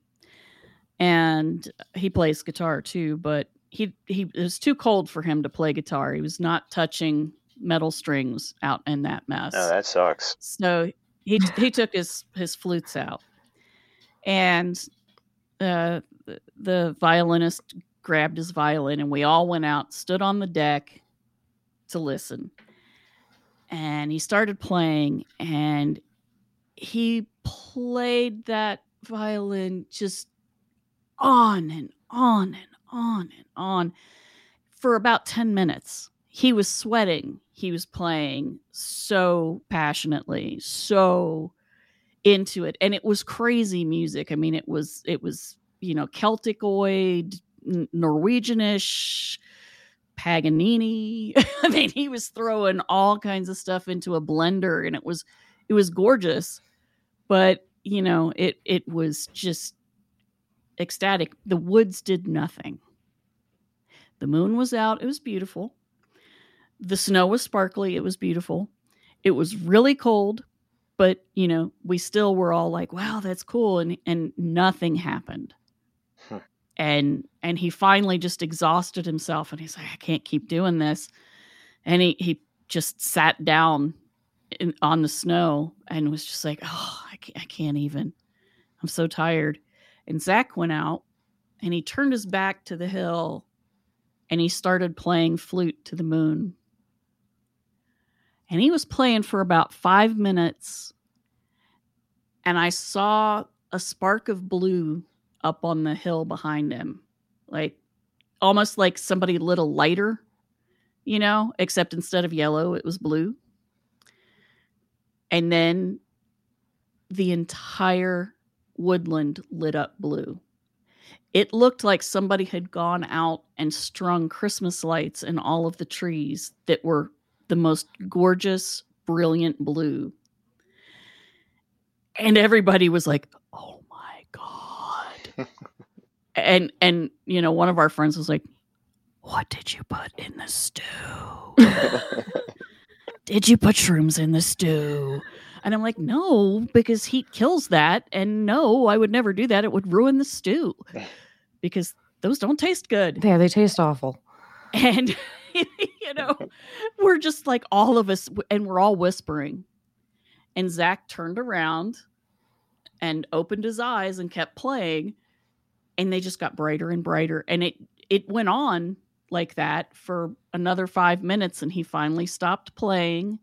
and he plays guitar too. But he he it was too cold for him to play guitar. He was not touching metal strings out in that mess. no, that sucks. So he he took his his flutes out, and uh, the, the violinist grabbed his violin, and we all went out, stood on the deck to listen. And he started playing, and he played that violin just on and on and on and on for about 10 minutes. He was sweating. He was playing so passionately, so into it. And it was crazy music. I mean, it was, it was, you know, Celticoid, Norwegianish, Paganini. [laughs] I mean, he was throwing all kinds of stuff into a blender and it was, it was gorgeous. But, you know, it, it was just ecstatic. The woods did nothing. The moon was out. It was beautiful. The snow was sparkly. It was beautiful. It was really cold, but you know, we still were all like, "Wow, that's cool." And and nothing happened. Hmm. And and he finally just exhausted himself and he's like, "I can't keep doing this." And he he just sat down in, on the snow and was just like, "Oh, I can't, I can't even. I'm so tired." And Zach went out and he turned his back to the hill and he started playing flute to the moon. And he was playing for about five minutes. And I saw a spark of blue up on the hill behind him, like almost like somebody lit a lighter, you know, except instead of yellow, it was blue. And then the entire woodland lit up blue. It looked like somebody had gone out and strung Christmas lights in all of the trees that were the most gorgeous brilliant blue. And everybody was like, "Oh my god." [laughs] and and you know, one of our friends was like, "What did you put in the stew?" [laughs] did you put shrooms in the stew? And I'm like, no, because heat kills that. And no, I would never do that. It would ruin the stew [laughs] because those don't taste good. Yeah, they taste awful. And, [laughs] you know, we're just like all of us, and we're all whispering. And Zach turned around and opened his eyes and kept playing. And they just got brighter and brighter. And it, it went on like that for another five minutes and he finally stopped playing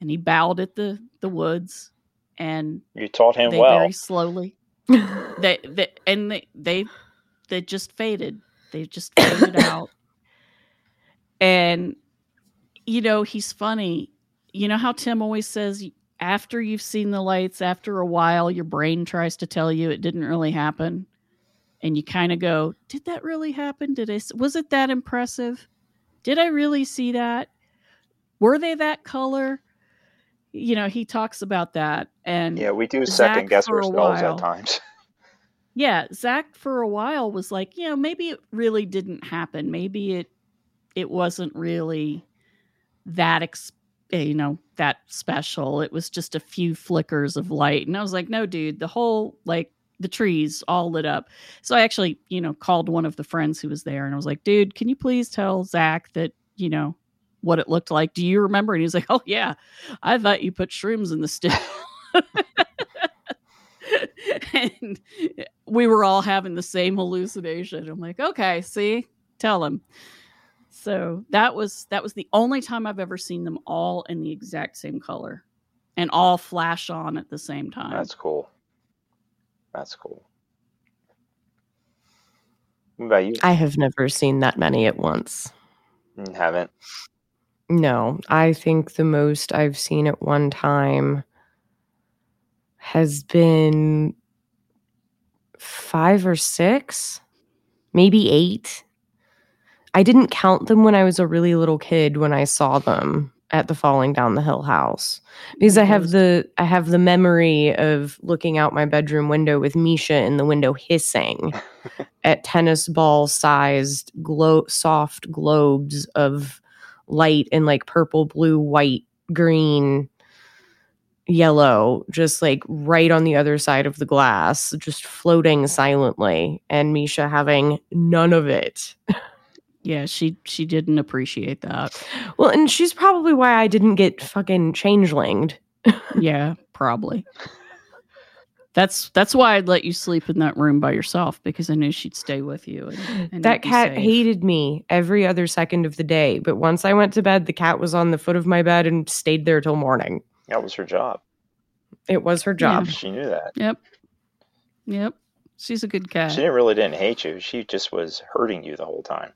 and he bowed at the the woods and You taught him they well. very slowly [laughs] they, they and they they they just faded they just faded [coughs] out and you know he's funny. You know how tim always says after you've seen the lights after a while your brain tries to tell you it didn't really happen. And you kind of go did that really happen? Did I, was it that impressive? Did i really see that? Were they that color? You know he talks about that. And Yeah, we do Zach second guess ourselves at times. [laughs] yeah zach for a while was like you know maybe it really didn't happen. Maybe it it wasn't really that ex- eh, you know that special. It was just a few flickers of light. And i was like no dude the whole like the trees all lit up. So i actually you know called one of the friends who was there and i was like dude can you please tell zach that you know what it looked like? Do you remember? And he was like oh yeah i thought you put shrooms in the stew. [laughs] And we were all having the same hallucination. I'm like, okay, see, tell him. So that was that was the only time I've ever seen them all in the exact same color and all flash on at the same time. That's cool. That's cool. What about you? I have never seen that many at once. Mm, Haven't. No, I think the most I've seen at one time has been five or six, maybe eight. I didn't count them when I was a really little kid when I saw them at the falling down the hill house because I have the I have the memory of looking out my bedroom window with Misha in the window hissing [laughs] at tennis ball sized glow soft globes of light in like purple, blue, white, green, yellow, just like right on the other side of the glass, just floating silently, and Misha having none of it. [laughs] yeah, she she didn't appreciate that. Well, and she's probably why I didn't get fucking changelinged. yeah, probably. That's that's why I'd let you sleep in that room by yourself because I knew she'd stay with you. And, and that cat safe. hated me every other second of the day, but once I went to bed, the cat was on the foot of my bed and stayed there till morning. That was her job. It was her job. She knew that. Yep. Yep. She's a good cat. She didn't really didn't hate you. She just was hurting you the whole time.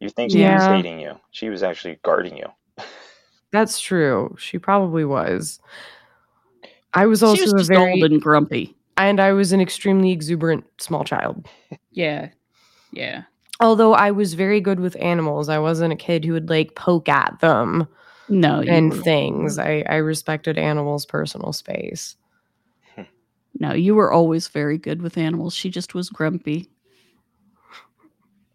You think she was hating you. She was actually guarding you. [laughs] That's true. She probably was. I was she also was a very old and grumpy. and I was an extremely exuberant small child. [laughs] Yeah. Yeah. Although I was very good with animals, I wasn't a kid who would like poke at them No, you and were, things. I, I respected animals' personal space. Hmm. no, you were always very good with animals. She just was grumpy.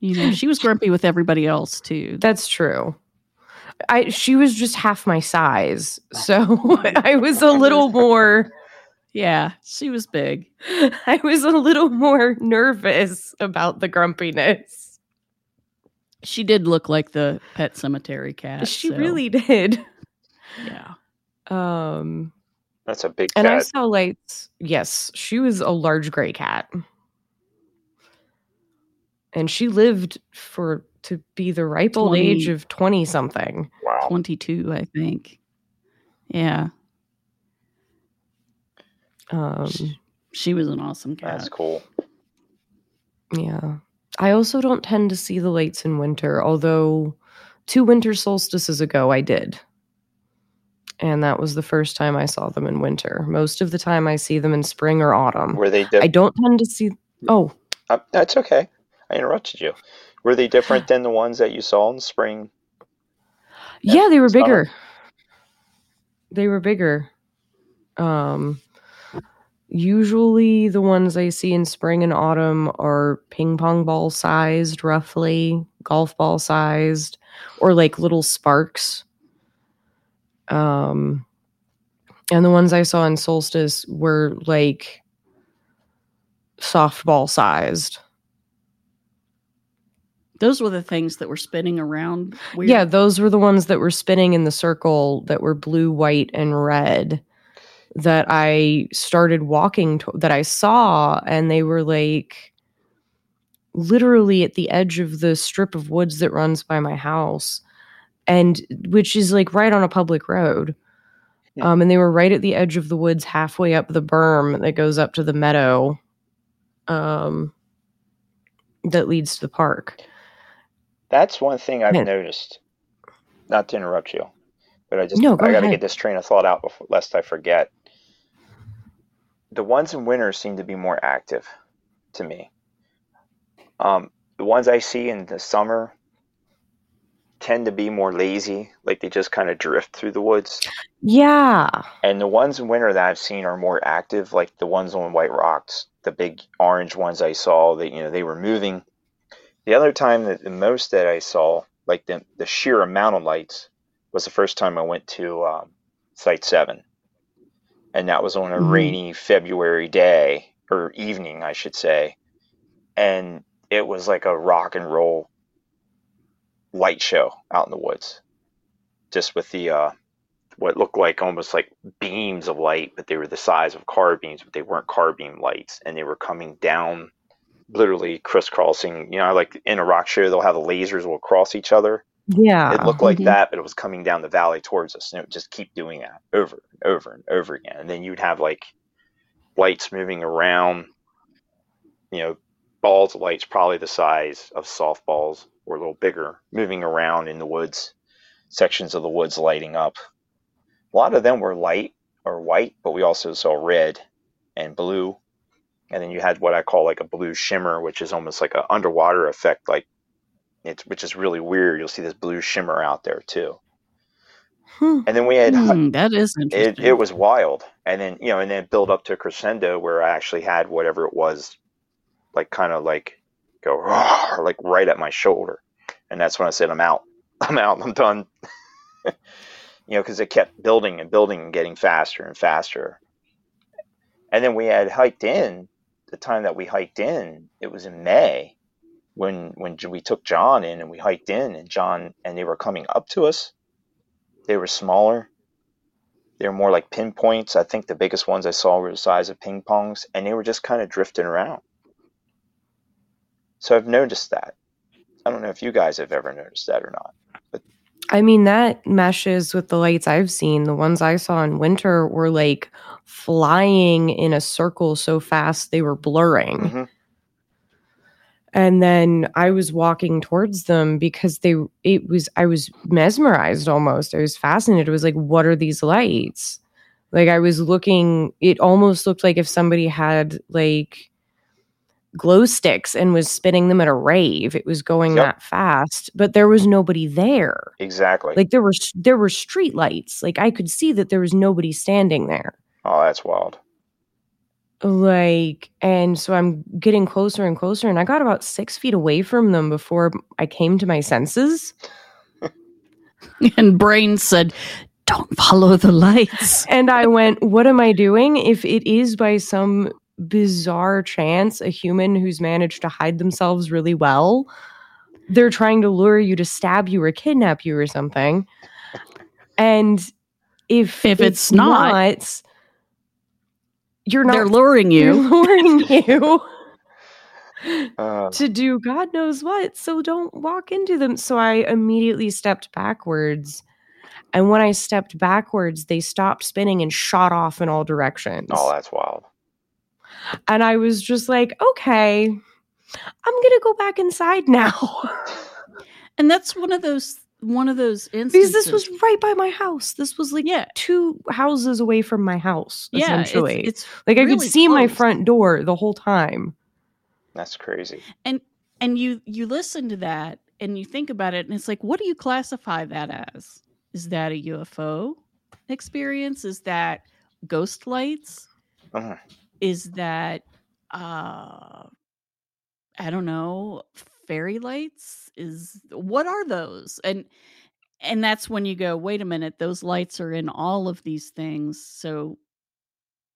You know, she was grumpy with everybody else too. That's true. I she was just half my size, so [laughs] I was a little more. Yeah, she was big. [laughs] I was a little more nervous about the grumpiness. She did look like the pet cemetery cat. she so, really did. Yeah. Um, That's a big and I saw lights. Yes, she was a large gray cat, and she lived for to be the ripe old age of twenty something. wow. 22, I think. Yeah. Um, She was an awesome cat. That's cool. Yeah. I also don't tend to see the lights in winter, although two winter solstices ago I did. And that was the first time I saw them in winter. Most of the time I see them in spring or autumn. Were they I don't tend to see Oh, Uh, that's okay. I interrupted you. Were they different than the ones that you saw in spring? yeah, they were summer. bigger. they were bigger. Um, usually the ones I see in spring and autumn are ping pong ball sized, roughly golf ball sized, or like little sparks. Um, and the ones I saw in solstice were like softball sized. Those were the things that were spinning around. Weird. Yeah, those were the ones that were spinning in the circle that were blue, white, and red that I started walking to- that I saw and they were like literally at the edge of the strip of woods that runs by my house and which is like right on a public road. Yeah. Um and they were right at the edge of the woods halfway up the berm that goes up to the meadow um that leads to the park. That's one thing I've Man. noticed. Not to interrupt you, but I just No, go I got to get this train of thought out before, lest I forget. The ones in winter seem to be more active to me. Um, the ones I see in the summer tend to be more lazy, like they just kind of drift through the woods. Yeah. And the ones in winter that I've seen are more active, like the ones on White Rocks, the big orange ones I saw. That you know they were moving. The other time that the most that I saw, like the the sheer amount of lights, was the first time I went to um, Site Seven, and that was on a Mhm. rainy February day or evening, I should say, and it was like a rock and roll light show out in the woods, just with the uh, what looked like almost like beams of light, but they were the size of car beams, but they weren't car beam lights, and they were coming down, literally crisscrossing. You know, like in a rock show, they'll have the lasers will cross each other. Yeah. It looked like Mhm. that, but it was coming down the valley towards us, and it would just keep doing that over and over and over again. And then you'd have like lights moving around, you know, balls of lights probably the size of softballs or a little bigger, moving around in the woods, sections of the woods lighting up. A lot of them were light or white, but we also saw red and blue. And then you had what I call like a blue shimmer, which is almost like an underwater effect, like it's which is really weird. You'll see this blue shimmer out there too. Hmm. And then we had Hmm, that is it, interesting. it was wild and then you know and then build up to a crescendo where i actually had whatever it was like kind of like go like right at my shoulder and that's when i said i'm out [laughs] i'm out i'm done [laughs] you know because it kept building and building and getting faster and faster and then we had hiked in the time that we hiked in it was in may when when we took john in and we hiked in and john and they were coming up to us they were smaller they were more like pinpoints. I think the biggest ones I saw were the size of ping pongs, and they were just kind of drifting around. So I've noticed that. I don't know if you guys have ever noticed that or not. I mean, that meshes with the lights I've seen. The ones I saw in winter were like flying in a circle so fast they were blurring. Mhm. And then I was walking towards them because they, it was, I was mesmerized almost. I was fascinated. It was like, what are these lights? Like, I was looking, it almost looked like if somebody had like glow sticks and was spinning them at a rave. It was going Yep. that fast, but there was nobody there. Exactly. like there were there were street lights like i could see that there was nobody standing there oh, that's wild. like and so i'm getting closer and closer and i got about six feet away from them before i came to my senses [laughs] and Brain said, "Don't follow the lights." and i went what am i doing if it is by some bizarre chance a human who's managed to hide themselves really well they're trying to lure you to stab you or kidnap you or something and if If it's not, you're not They're luring They're you. luring [laughs] you Uh, to do God knows what. So don't walk into them. So I immediately stepped backwards. And when I stepped backwards, they stopped spinning and shot off in all directions. oh, that's wild. And I was just like, okay, I'm going to go back inside now. And that's one of those one of those instances. because this was right by my house. This was like yeah, two houses away from my house, yeah. Essentially. it's like I could really see my front door the whole time. That's crazy. and and you you listen to that and you think about it, and it's like, what do you classify that as? Is that a UFO? experience? Is that ghost lights? Mhm. Is that uh I don't know, fairy lights? Is what are those? And and that's when you go, wait a minute, those lights are in all of these things. So,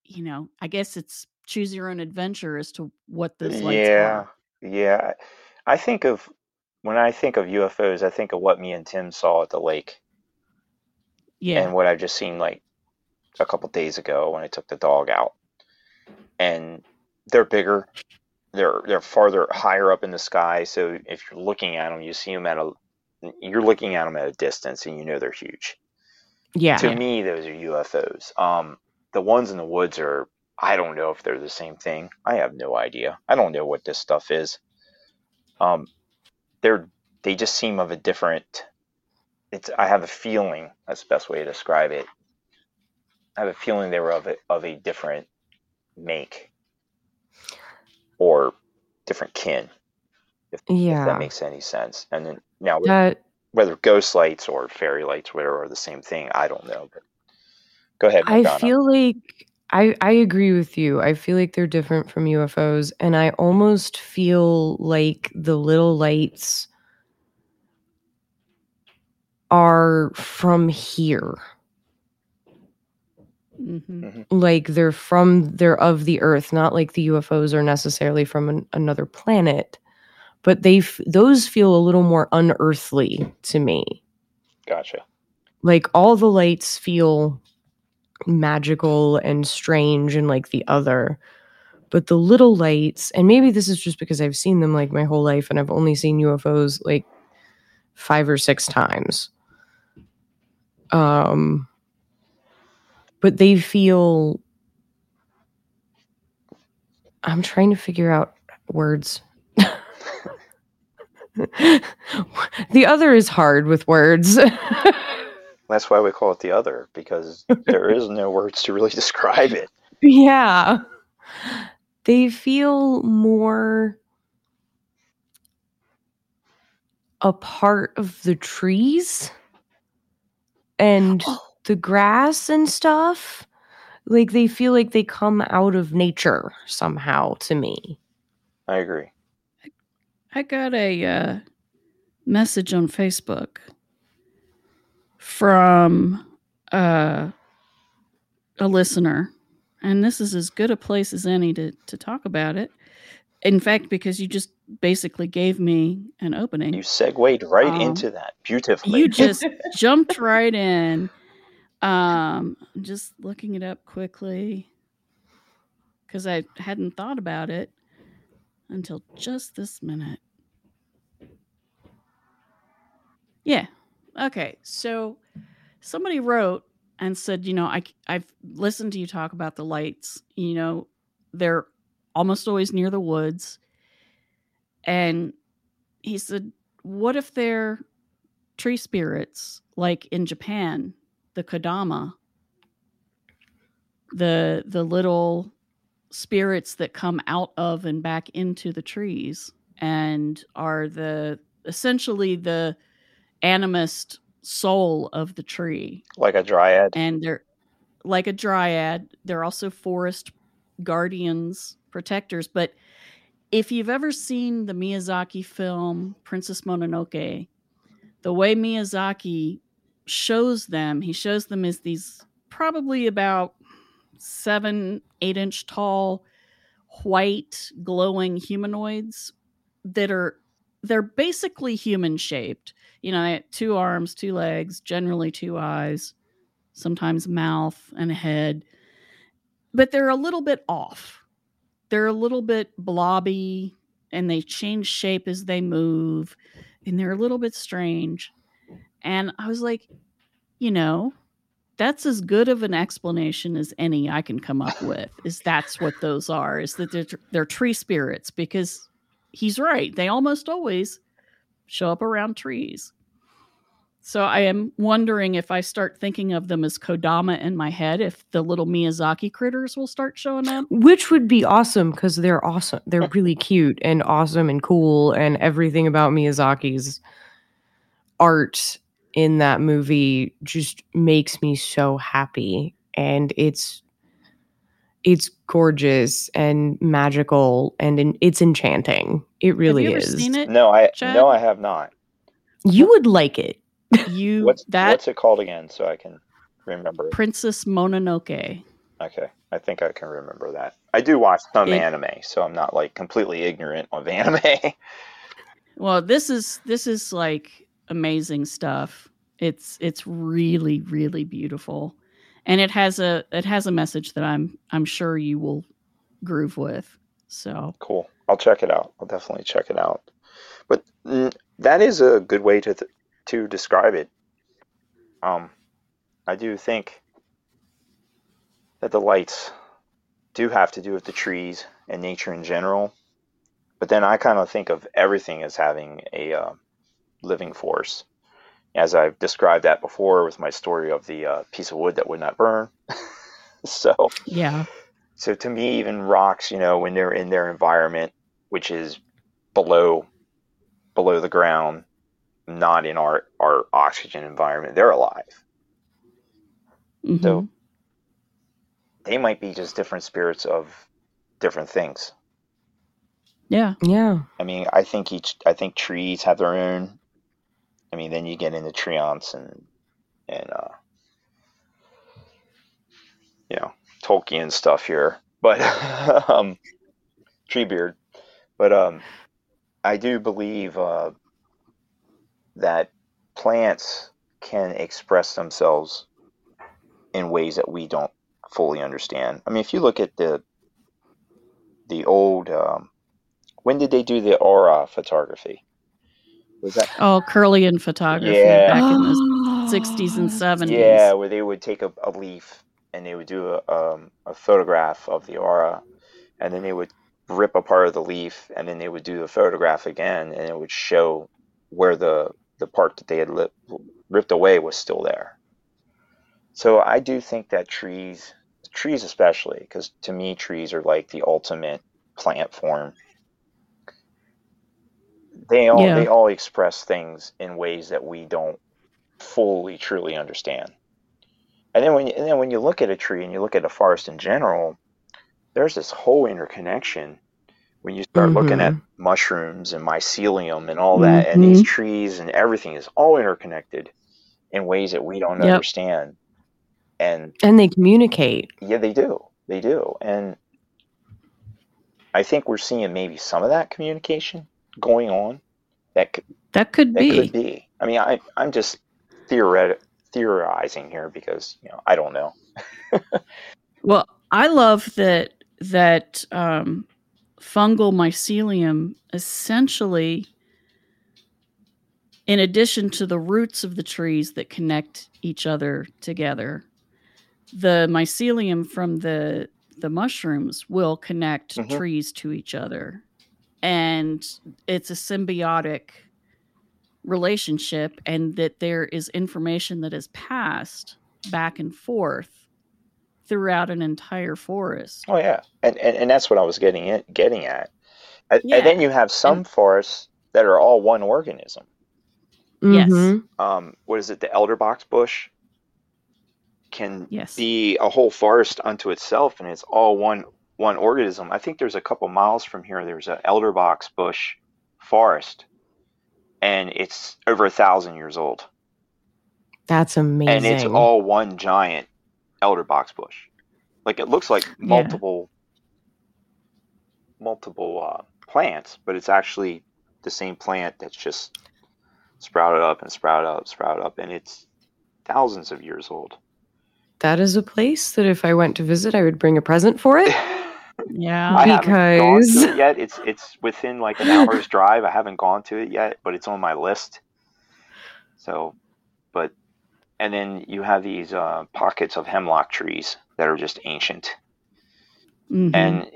you know, I guess it's choose your own adventure as to what those lights Yeah, are. yeah. I think of when I think of UFOs, I think of what me and Tim saw at the lake Yeah. and what I've just seen like a couple days ago when I took the dog out. And they're bigger. They're they're farther higher up in the sky, so if you're looking at them, you see them at a you're looking at them at a distance and you know they're huge. Yeah. To me, those are UFOs. Um, the ones in the woods are I don't know if they're the same thing. I have no idea. I don't know what this stuff is. Um, they're they just seem of a different. It's I have a feeling that's the best way to describe it. I have a feeling they were of a, of a different make or different kin, if Yeah. that makes any sense. And then now That whether ghost lights or fairy lights, whatever, are the same thing, I don't know. But go ahead, I feel like I I agree with you. I feel like they're different from UFOs and I almost feel like the little lights are from here. Hmm Like they're from they're of the earth, not like the UFOs are necessarily from an, another planet. But they f- those feel a little more unearthly to me. Gotcha. like all the lights feel magical and strange and like the other but the little lights and maybe this is just because i've seen them like my whole life and i've only seen ufos like five or six times um but they feel i'm trying to figure out words [laughs] the other is hard with words [laughs] That's why we call it the other because there is no words to really describe it. Yeah. They feel more a part of the trees and Oh. The grass and stuff. Like they feel like they come out of nature somehow to me. I agree. I got a uh, message on Facebook from uh, a listener, and this is as good a place as any to, to talk about it. In fact, because you just basically gave me an opening. You segued right Um, into that beautifully. You [laughs] just jumped right in. Um, I'm just looking it up quickly because I hadn't thought about it until just this minute. Yeah. Okay. So somebody wrote and said, you know, I I've listened to you talk about the lights. You know, they're almost always near the woods. And he said, what if they're tree spirits like in Japan, the kodama, the the little spirits that come out of and back into the trees and are the essentially the animist soul of the tree like a dryad. and they're like a dryad. They're also forest guardians, protectors. But if you've ever seen the Miyazaki film Princess Mononoke, the way Miyazaki shows them, he shows them as these probably about seven, eight inch tall, white, glowing humanoids that are they're basically human shaped. You know, two arms, two legs, generally two eyes, sometimes mouth and a head. But they're a little bit off. They're a little bit blobby and they change shape as they move and they're a little bit strange. And I was like, you know, that's as good of an explanation as any I can come up [laughs] with. Is that's what those are? Is that they're, they're tree spirits? Because he's right; they almost always show up around trees. So I am wondering if I start thinking of them as Kodama in my head, if the little Miyazaki critters will start showing up. Which would be awesome because they're awesome. They're [laughs] really cute and awesome and cool and everything about Miyazaki's art in that movie just makes me so happy and it's it's gorgeous and magical and in, it's enchanting. It really Have you is. seen it? No, I Chad? no, I have not. You would like it. [laughs] You What's that what's it called again? So I can remember. it? Princess Mononoke. Okay, I think I can remember that. I do watch some It- anime, so I'm not like completely ignorant of anime. [laughs] Well, this is this is like amazing stuff. It's it's really really beautiful, and it has a it has a message that I'm I'm sure you will groove with. So cool. I'll check it out. I'll definitely check it out. But mm, that is a good way to th- to describe it. Um, I do think that the lights do have to do with the trees and nature in general. But then I kind of think of everything as having a uh, living force, as I've described that before with my story of the uh, piece of wood that would not burn. [laughs] so, yeah, so to me, even rocks, you know, when they're in their environment, which is below below the ground, not in our our oxygen environment, they're alive. Mhm. So they might be just different spirits of different things. yeah, Yeah. I mean, I think each I think trees have their own. I mean, then you get into treants and and uh, you know Tolkien stuff here, but [laughs] um, Treebeard. But um, I do believe uh, that plants can express themselves in ways that we don't fully understand. I mean, if you look at the the old um, when did they do the aura photography? Was that oh, Kirlian photography Yeah. back in the '60s and '70s. yeah, where they would take a, a leaf and they would do a, um, a photograph of the aura, and then they would rip a part of the leaf, and then they would do the photograph again, and it would show where the the part that they had lip, ripped away was still there. So I do think that trees, trees especially, because to me trees are like the ultimate plant form. They all Yeah. they all express things in ways that we don't fully truly understand. And then when you, and then when you look at a tree and you look at a forest in general, there's this whole interconnection when you start looking at mm-hmm. mushrooms and mycelium and all that and these mm-hmm. trees and everything is all interconnected in ways that we don't Yep. understand. And And they communicate. yeah, they do. They do. And I think we're seeing maybe some of that communication going on. That could, that could that be. could be. I mean, I, I'm just theoret- theorizing here because, you know, I don't know. [laughs] Well, I love that that um, fungal mycelium essentially, in addition to the roots of the trees that connect each other together, the mycelium from the the mushrooms will connect Mhm. trees to each other, and it's a symbiotic relationship, and that there is information that is passed back and forth throughout an entire forest. Oh yeah, and and, and that's what I was getting at, getting at. And, Yeah. and then you have some forests that are all one organism. Yes. Mhm. Um, what is it? The elderbox bush can Yes. be a whole forest unto itself, and it's all one one organism. I think there's a couple miles from here. There's an elderbox bush forest, and it's over a thousand years old, That's amazing. and it's all one giant elderbox bush. Like it looks like multiple multiple uh, plants, but it's actually the same plant that's just sprouted up and sprouted up, sprouted up, and it's thousands of years old. that is a place that if I went to visit, I would bring a present for it. [laughs] Yeah. I haven't gone Because- to it yet. It's it's within like an [laughs] hour's drive. I haven't gone to it yet, but it's on my list. So, but and then you have these uh, pockets of hemlock trees that are just ancient, Mhm. and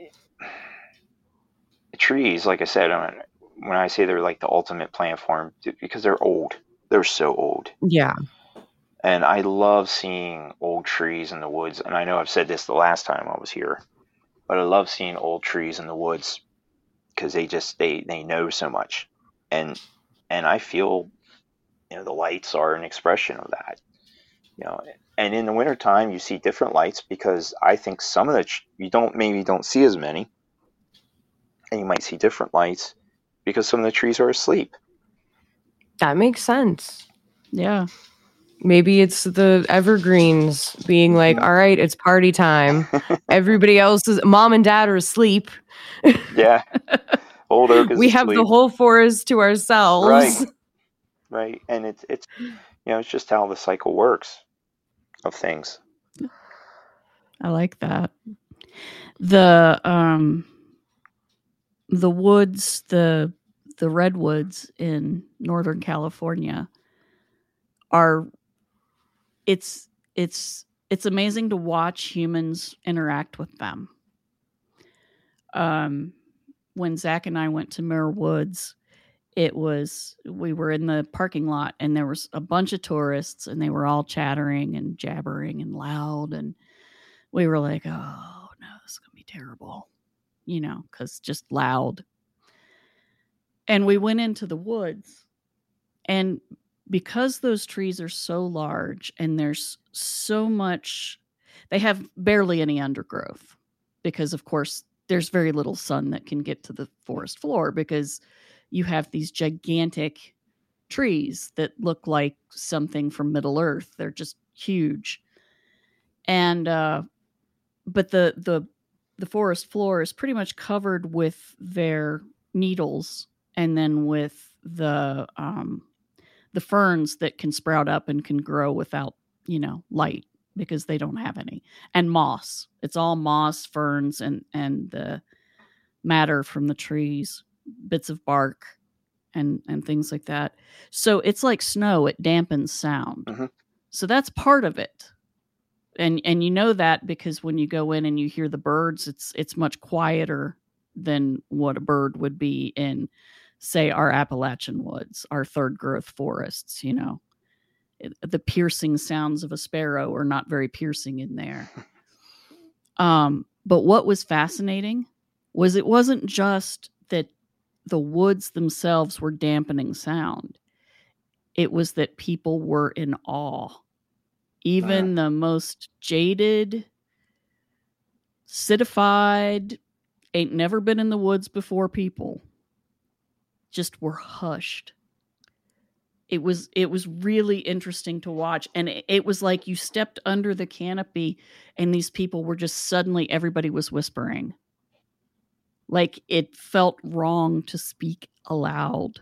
trees, like I said, uh, when I say they're like the ultimate plant form, because they're old. They're so old. Yeah. And I love seeing old trees in the woods. And I know I've said this the last time I was here, but I love seeing old trees in the woods because they just they they know so much, and and I feel you know the lights are an expression of that. You know, and in the wintertime you see different lights because I think some of the you don't maybe don't see as many, and you might see different lights because some of the trees are asleep. That makes sense. Yeah. Maybe it's the evergreens being like, all right, it's party time. [laughs] Everybody else is, mom and dad are asleep. Yeah, [laughs] old oak is we have the whole forest to ourselves. Right. right, and it's it's you know it's just how the cycle works of things. I like that. The um the woods, the the redwoods in Northern California are it's it's it's amazing to watch humans interact with them. Um when Zach and I went to Muir Woods, it was we were in the parking lot and there was a bunch of tourists and they were all chattering and jabbering and loud and we were like, oh no, this is gonna be terrible, you know, because just loud. And we went into the woods, and because those trees are so large and there's so much, they have barely any undergrowth because, of course, there's very little sun that can get to the forest floor because you have these gigantic trees that look like something from Middle Earth. They're just huge. And uh but the the the forest floor is pretty much covered with their needles and then with the um the ferns that can sprout up and can grow without you know light because they don't have any. And moss. It's all moss ferns and and the matter from the trees bits of bark and and things like that. So it's like snow. It dampens sound. Mhm. so that's part of it. And and you know that because when you go in and you hear the birds it's it's much quieter than what a bird would be in say our appalachian woods our third growth forests you know the piercing sounds of a sparrow are not very piercing in there. Um but what was fascinating was it wasn't just that the woods themselves were dampening sound. It was that people were in awe. Even the most jaded citified ain't never been in the woods before people just were hushed. It was it was really interesting to watch and it, it was like you stepped under the canopy and these people were just suddenly everybody was whispering. Like it felt wrong to speak aloud.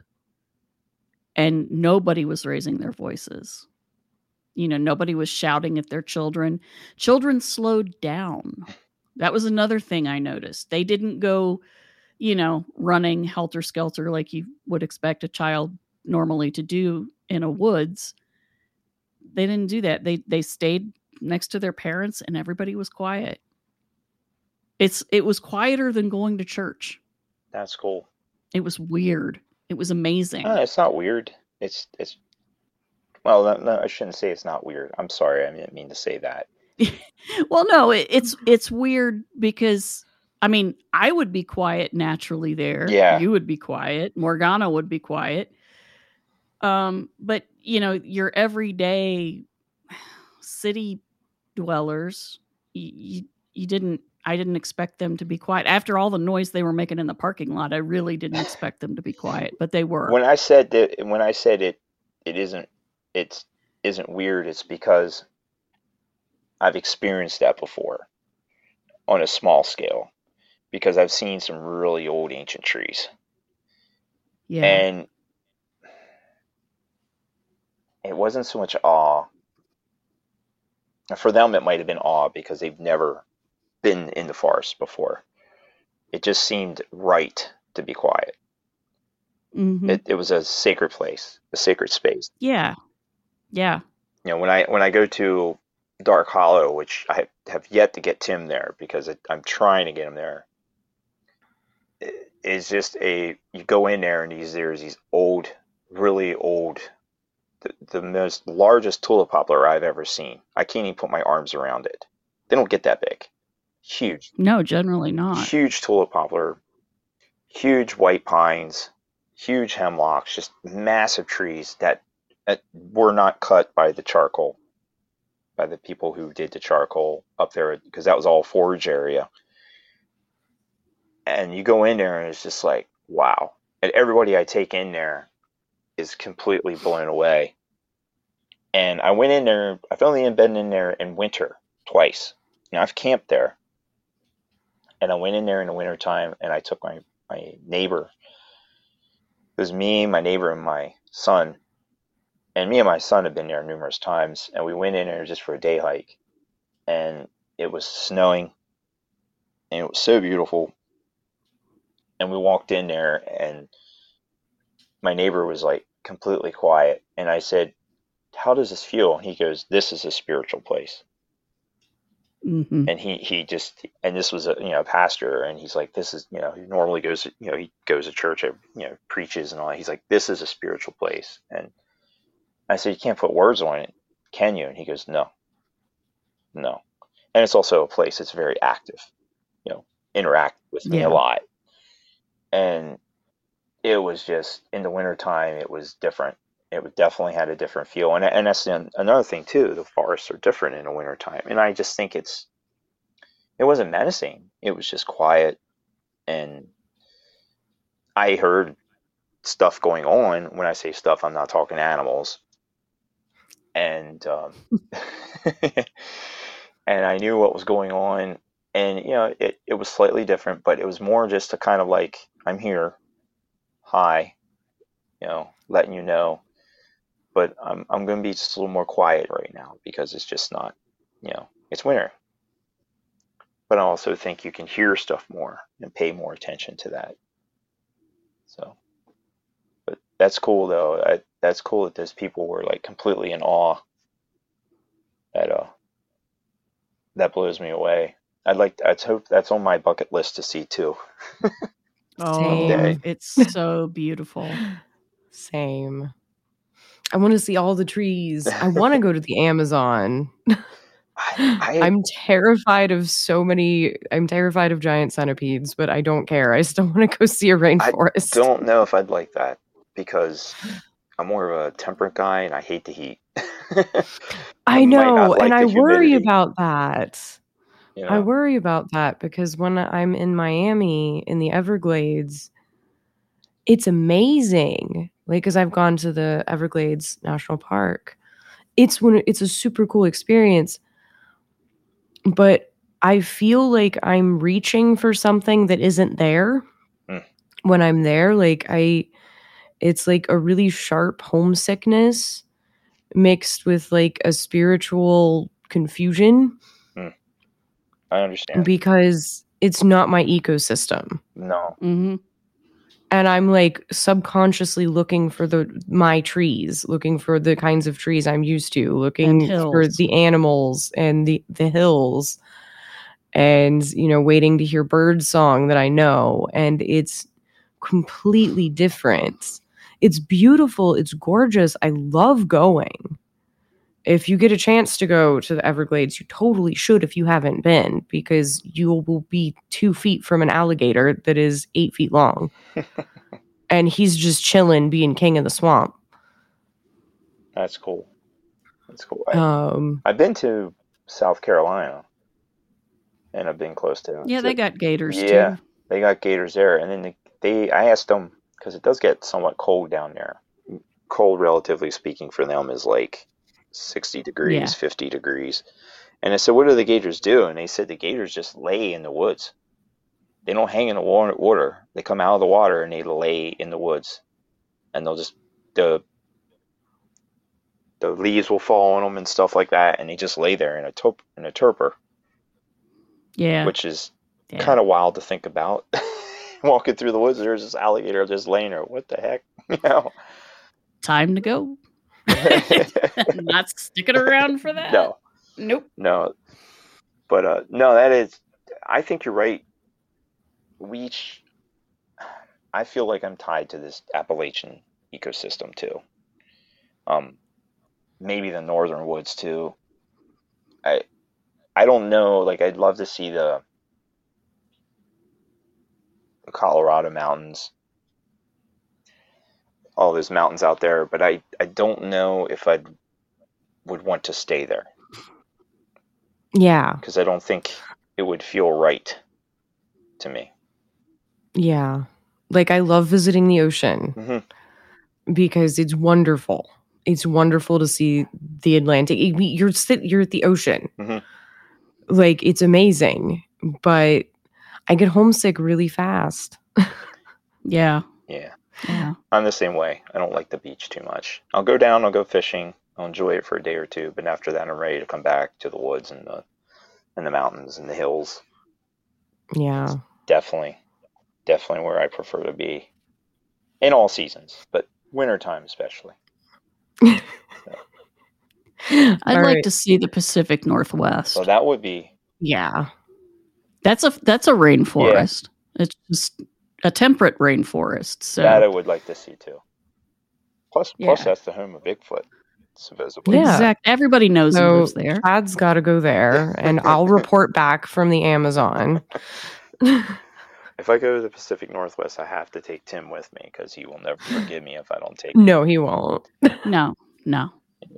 And nobody was raising their voices. You know nobody was shouting at their children. Children slowed down. That was another thing i noticed. They didn't go you know running helter skelter like you would expect a child normally to do in a woods they didn't do that they they stayed next to their parents and everybody was quiet it's it was quieter than going to church That's cool. it was weird it was amazing Uh, it's not weird. It's it's well, no, no, I shouldn't say it's not weird. I'm sorry, I didn't mean to say that. [laughs] well no it, it's it's weird because i mean i would be quiet naturally there. Yeah. you would be quiet. Morgana would be quiet. Um but you know your everyday city dwellers you, you, you didn't i didn't expect them to be quiet. After all the noise they were making in the parking lot i really didn't expect them to be quiet but they were. When I said that, when I said it, it isn't, it's isn't weird. It's because I've experienced that before on a small scale, because I've seen some really old ancient trees, yeah and it wasn't so much awe. For them, it might have been awe because they've never been in the forest before. It just seemed right to be quiet. Mhm. It, it was a sacred place, a sacred space. yeah yeah You know, when I when I go to Dark Hollow, which I have yet to get Tim there because it, I'm trying to get him there. It's just a you go in there and these there's these old, really old, the, the most largest tulip poplar I've ever seen. I can't even put my arms around it. They don't get that big. Huge, no generally not huge tulip poplar, huge white pines, huge hemlocks, just massive trees that that were not cut by the charcoal, by the people who did the charcoal up there, because that was all forage area. And you go in there and it's just like, wow. And everybody I take in there is completely blown away. And I went in there, I've only been in there in winter twice. now I've camped there. And I went in there in the wintertime and I took my, my neighbor. It was me, my neighbor, and my son. And me and my son have been there numerous times. And we went in there just for a day hike. And it was snowing. And it was so beautiful. And we walked in there and my neighbor was like completely quiet. And I said, How does this feel? And he goes, This is a spiritual place hmm and he he just and this was a you know pastor and he's like this is you know he normally goes to- you know he goes to church you know preaches and all that. he's like this is a spiritual place and i said you can't put words on it can you and he goes no no and it's also a place that's very active you know interact with me Yeah. a lot and it was just in the wintertime it was different. It definitely had a different feel. And, and that's an, another thing too the forests are different in the wintertime. And i just think it's it wasn't menacing. It was just quiet. And i heard stuff going on. When i say stuff i'm not talking animals. And um, [laughs] and i knew what was going on and you know it, it was slightly different but it was more just to kind of like i'm here. Hi. You know letting you know. But i'm, I'm going to be just a little more quiet right now because it's just not you know it's winter. But i also think you can hear stuff more and pay more attention to that. So but that's cool though. I, that's cool that those people were like completely in awe. That uh that blows me away i'd like i hope that's on my bucket list to see too Oh, Same. it's [laughs] so beautiful. Same. I want to see all the trees. I want to go to the Amazon. I, I, [laughs] I'm terrified of so many. I'm terrified of giant centipedes, but I don't care. I still [laughs] want to go see a rainforest. I don't know if i'd like that because i'm more of a temperate guy and i hate the heat I might not know, like and the I worry about that. Know? I worry about that because when I'm in Miami in the Everglades, it's amazing. Like, because I've gone to the Everglades National Park, it's when it's a super cool experience. But I feel like I'm reaching for something that isn't there Mm. when I'm there. Like, I, it's like a really sharp homesickness mixed with like a spiritual confusion i understand. Because it's not my ecosystem. No. Hmm and i'm like subconsciously looking for the my trees looking for the kinds of trees i'm used to looking for the animals and the the hills. And you know waiting to hear bird song that i know. And it's completely different. It's beautiful. It's gorgeous. I love going if you get a chance to go to the Everglades, you totally should if you haven't been, because you will be two feet from an alligator that is eight feet long. [laughs] and he's just chilling, being king of the swamp. that's cool that's cool I, Um, i've been to south carolina and i've been close to Yeah, they got gators too. Yeah. too. they got gators there and then they, they i asked them because it does get somewhat cold down there cold relatively speaking for them is like 60 degrees Yeah. 50 degrees and i said what do the gators do and they said the gators just lay in the woods they don't hang in the water they come out of the water and they lay in the woods and they'll just the the leaves will fall on them and stuff like that and they just lay there in a top in a torpor Yeah, which is yeah. kind of wild to think about. [laughs] Walking through the woods, there's this alligator just laying there. What the heck? [laughs] You know? time to go. [laughs] Not sticking around for that. no, Nope. no. But uh, no, that is. I think you're right. We. each- I feel like I'm tied to this Appalachian ecosystem too. Um, maybe the northern woods too. I. I don't know. Like, I'd love to see the the Colorado mountains. All those mountains out there, but I I don't know if I would want to stay there Yeah. because I don't think it would feel right to me. Yeah. Like I love visiting the ocean hmm because it's wonderful. It's wonderful to see the Atlantic. You're sit, you're at the ocean. Mhm. Like it's amazing, but I get homesick really fast. [laughs] Yeah. Yeah, Yeah. I'm the same way. I don't like the beach too much. I'll go down, I'll go fishing, I'll enjoy it for a day or two, but after that, I'm ready to come back to the woods and the and the mountains and the hills. Yeah. Definitely, definitely where I prefer to be in all seasons, but wintertime especially. [laughs] I'd All like right. to see the Pacific Northwest. So that would be Yeah. That's a that's a rainforest. It's just a temperate rainforest. So that I would like to see too. Plus, plus Yeah. that's the home of Bigfoot, supposedly. Yeah. exact everybody knows So lives there. Chad's got to go there, and I'll [laughs] report back from the Amazon. [laughs] If I go to the Pacific Northwest, I have to take Tim with me because he will never forgive me if I don't take him. no, he won't. [laughs] No, no.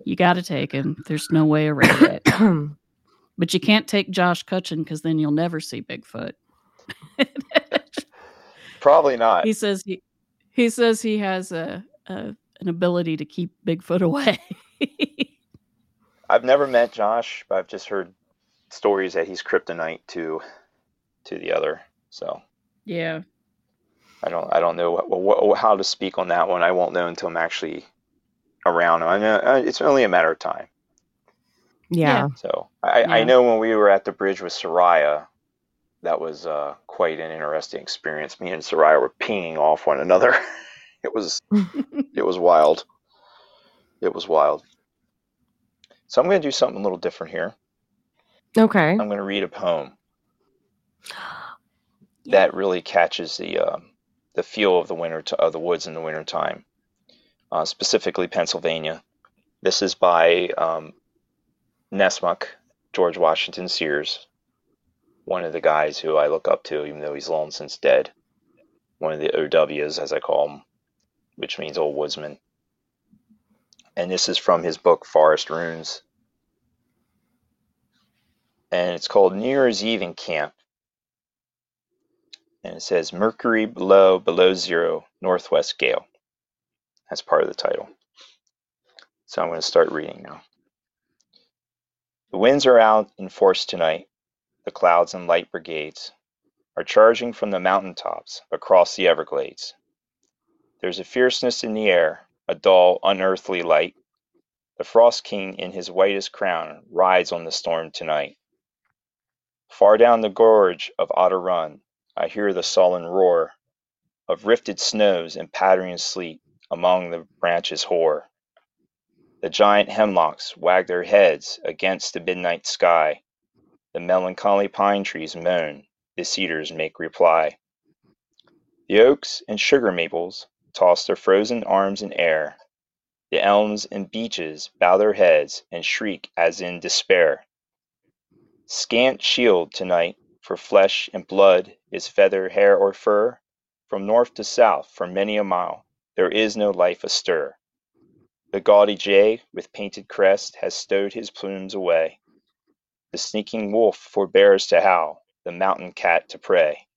You got to take him. There's no way around it. [clears throat] But you can't take Josh Cutchin because then you'll never see Bigfoot. Probably not. he says he he says he has a, a an ability to keep Bigfoot away. [laughs] I've never met Josh, but I've just heard stories that he's kryptonite to to the other. So yeah. I don't I don't know what, what, how to speak on that one. I won't know until I'm actually around him. I know uh, it's only a matter of time. yeah. So I, I know when we were at the bridge with Soraya, that was uh, quite an interesting experience. Me and Soraya were pinging off one another. [laughs] it was [laughs] it was wild. It was wild. So I'm going to do something a little different here. Okay. I'm going to read a poem that really catches the um, the feel of the winter t- of the woods in the wintertime, uh, specifically Pennsylvania. This is by um, Nessmuk, George Washington Sears, one of the guys who I look up to, even though he's long since dead. One of the OWs, as I call him, which means old woodsman. And this is from his book Forest Runes. And it's called New Year's Eve in Camp and it says Mercury below below zero northwest gale. That's part of the title. So I'm going to start reading now. The winds are out in force tonight. The clouds and light brigades are charging from the mountain tops across the Everglades. There's a fierceness in the air, a dull, unearthly light. The Frost King in his whitest crown rides on the storm tonight. Far down the gorge of Otter Run, I hear the sullen roar of rifted snows and pattering sleet among the branches hoar. The giant hemlocks wag their heads against the midnight sky. The melancholy pine trees moan, the cedars make reply. The oaks and sugar maples toss their frozen arms in air. The elms and beeches bow their heads and shriek as in despair. Scant shield tonight for flesh and blood is feather, hair, or fur. From north to south, for many a mile, there is no life astir. The gaudy jay, with painted crest, has stowed his plumes away. The sneaking wolf forbears to howl, the mountain cat to prey.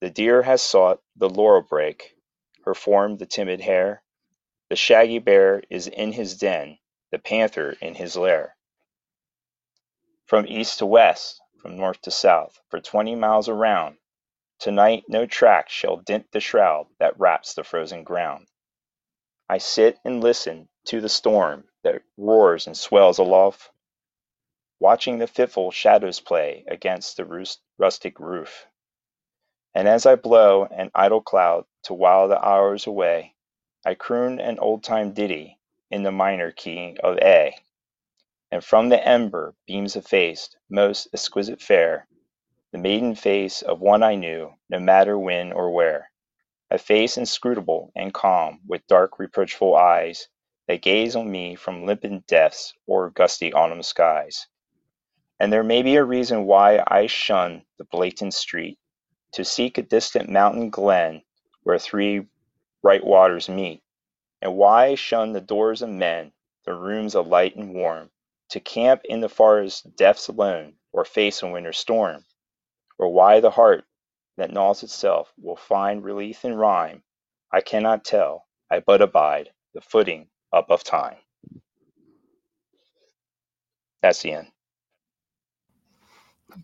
The deer has sought the laurel brake, her form the timid hare. The shaggy bear is in his den, the panther in his lair. From east to west, from north to south, for twenty miles around, tonight no track shall dint the shroud that wraps the frozen ground. I sit and listen to the storm that roars and swells aloft, watching the fitful shadows play against the rus- rustic roof. And as I blow an idle cloud to while the hours away, I croon an old time ditty in the minor key of A. And from the ember beams a face most exquisite fair, the maiden face of one I knew, no matter when or where. A face inscrutable and calm, with dark reproachful eyes that gaze on me from limpid depths or gusty autumn skies. And there may be a reason why I shun the blatant street to seek a distant mountain glen where three bright waters meet, And why I shun the doors of men, the rooms of light and warm, to camp in the forest depths alone, or face a winter storm? Or why the heart that gnaws itself will find relief in rhyme? I cannot tell, I but abide the footing up of time. That's the end.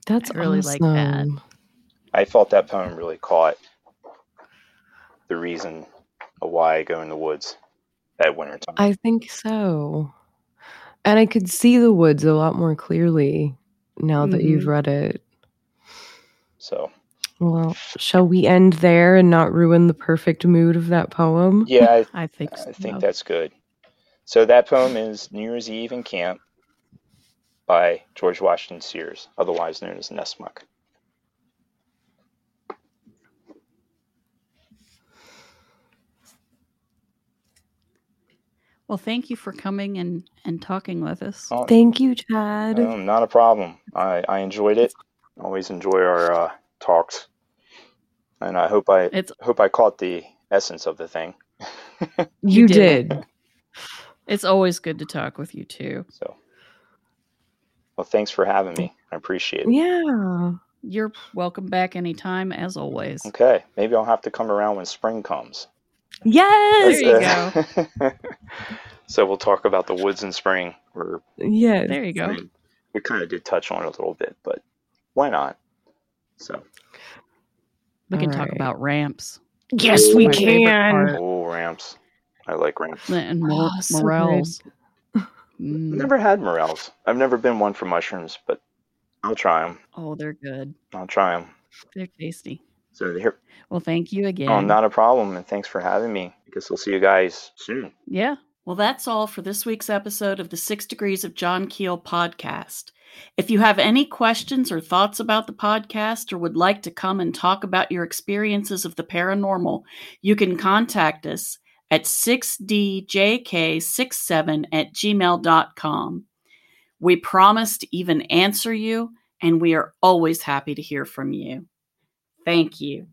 That's I really like that. I felt that poem really caught the reason of why I go in the woods at winter time. I think so. And I could see the woods a lot more clearly now that you've Mhm. read it. so Well, shall we end there and not ruin the perfect mood of that poem? yeah, I, I think I think that's good. So that poem is New Year's Eve in Camp by George Washington Sears, otherwise known as Nessmuck. Well, thank you for coming and and talking with us. Oh, Thank you, Chad. um, not a problem. I, I enjoyed it. Always enjoy our uh, talks, and I hope I It's hope I caught the essence of the thing. [laughs] you did. did. it's always good to talk with you too. So, well, thanks for having me. I appreciate it. Yeah. You're welcome back anytime, as always. Okay, maybe I'll have to come around when spring comes. Yes. There you go. [laughs] so we'll talk about the woods in spring. Or yeah, There you go. we kind of did touch on it a little bit, but why not? So, We can talk about ramps Yes, Ooh. we My can. oh, ramps. I like ramps. and mor- Oh, so morels. I've. Mm. never had morels. I've never been one for mushrooms, but I'll try them. Oh, they're good. I'll try them. They're tasty. So here, Well, thank you again. oh, not a problem, and thanks for having me. I guess we'll see you guys soon. Yeah. Well, that's all for this week's episode of the Six Degrees of John Keel podcast. If you have any questions or thoughts about the podcast or would like to come and talk about your experiences of the paranormal, you can contact us at 6djk67 at gmail.com. We promise to even answer you, and we are always happy to hear from you. Thank you.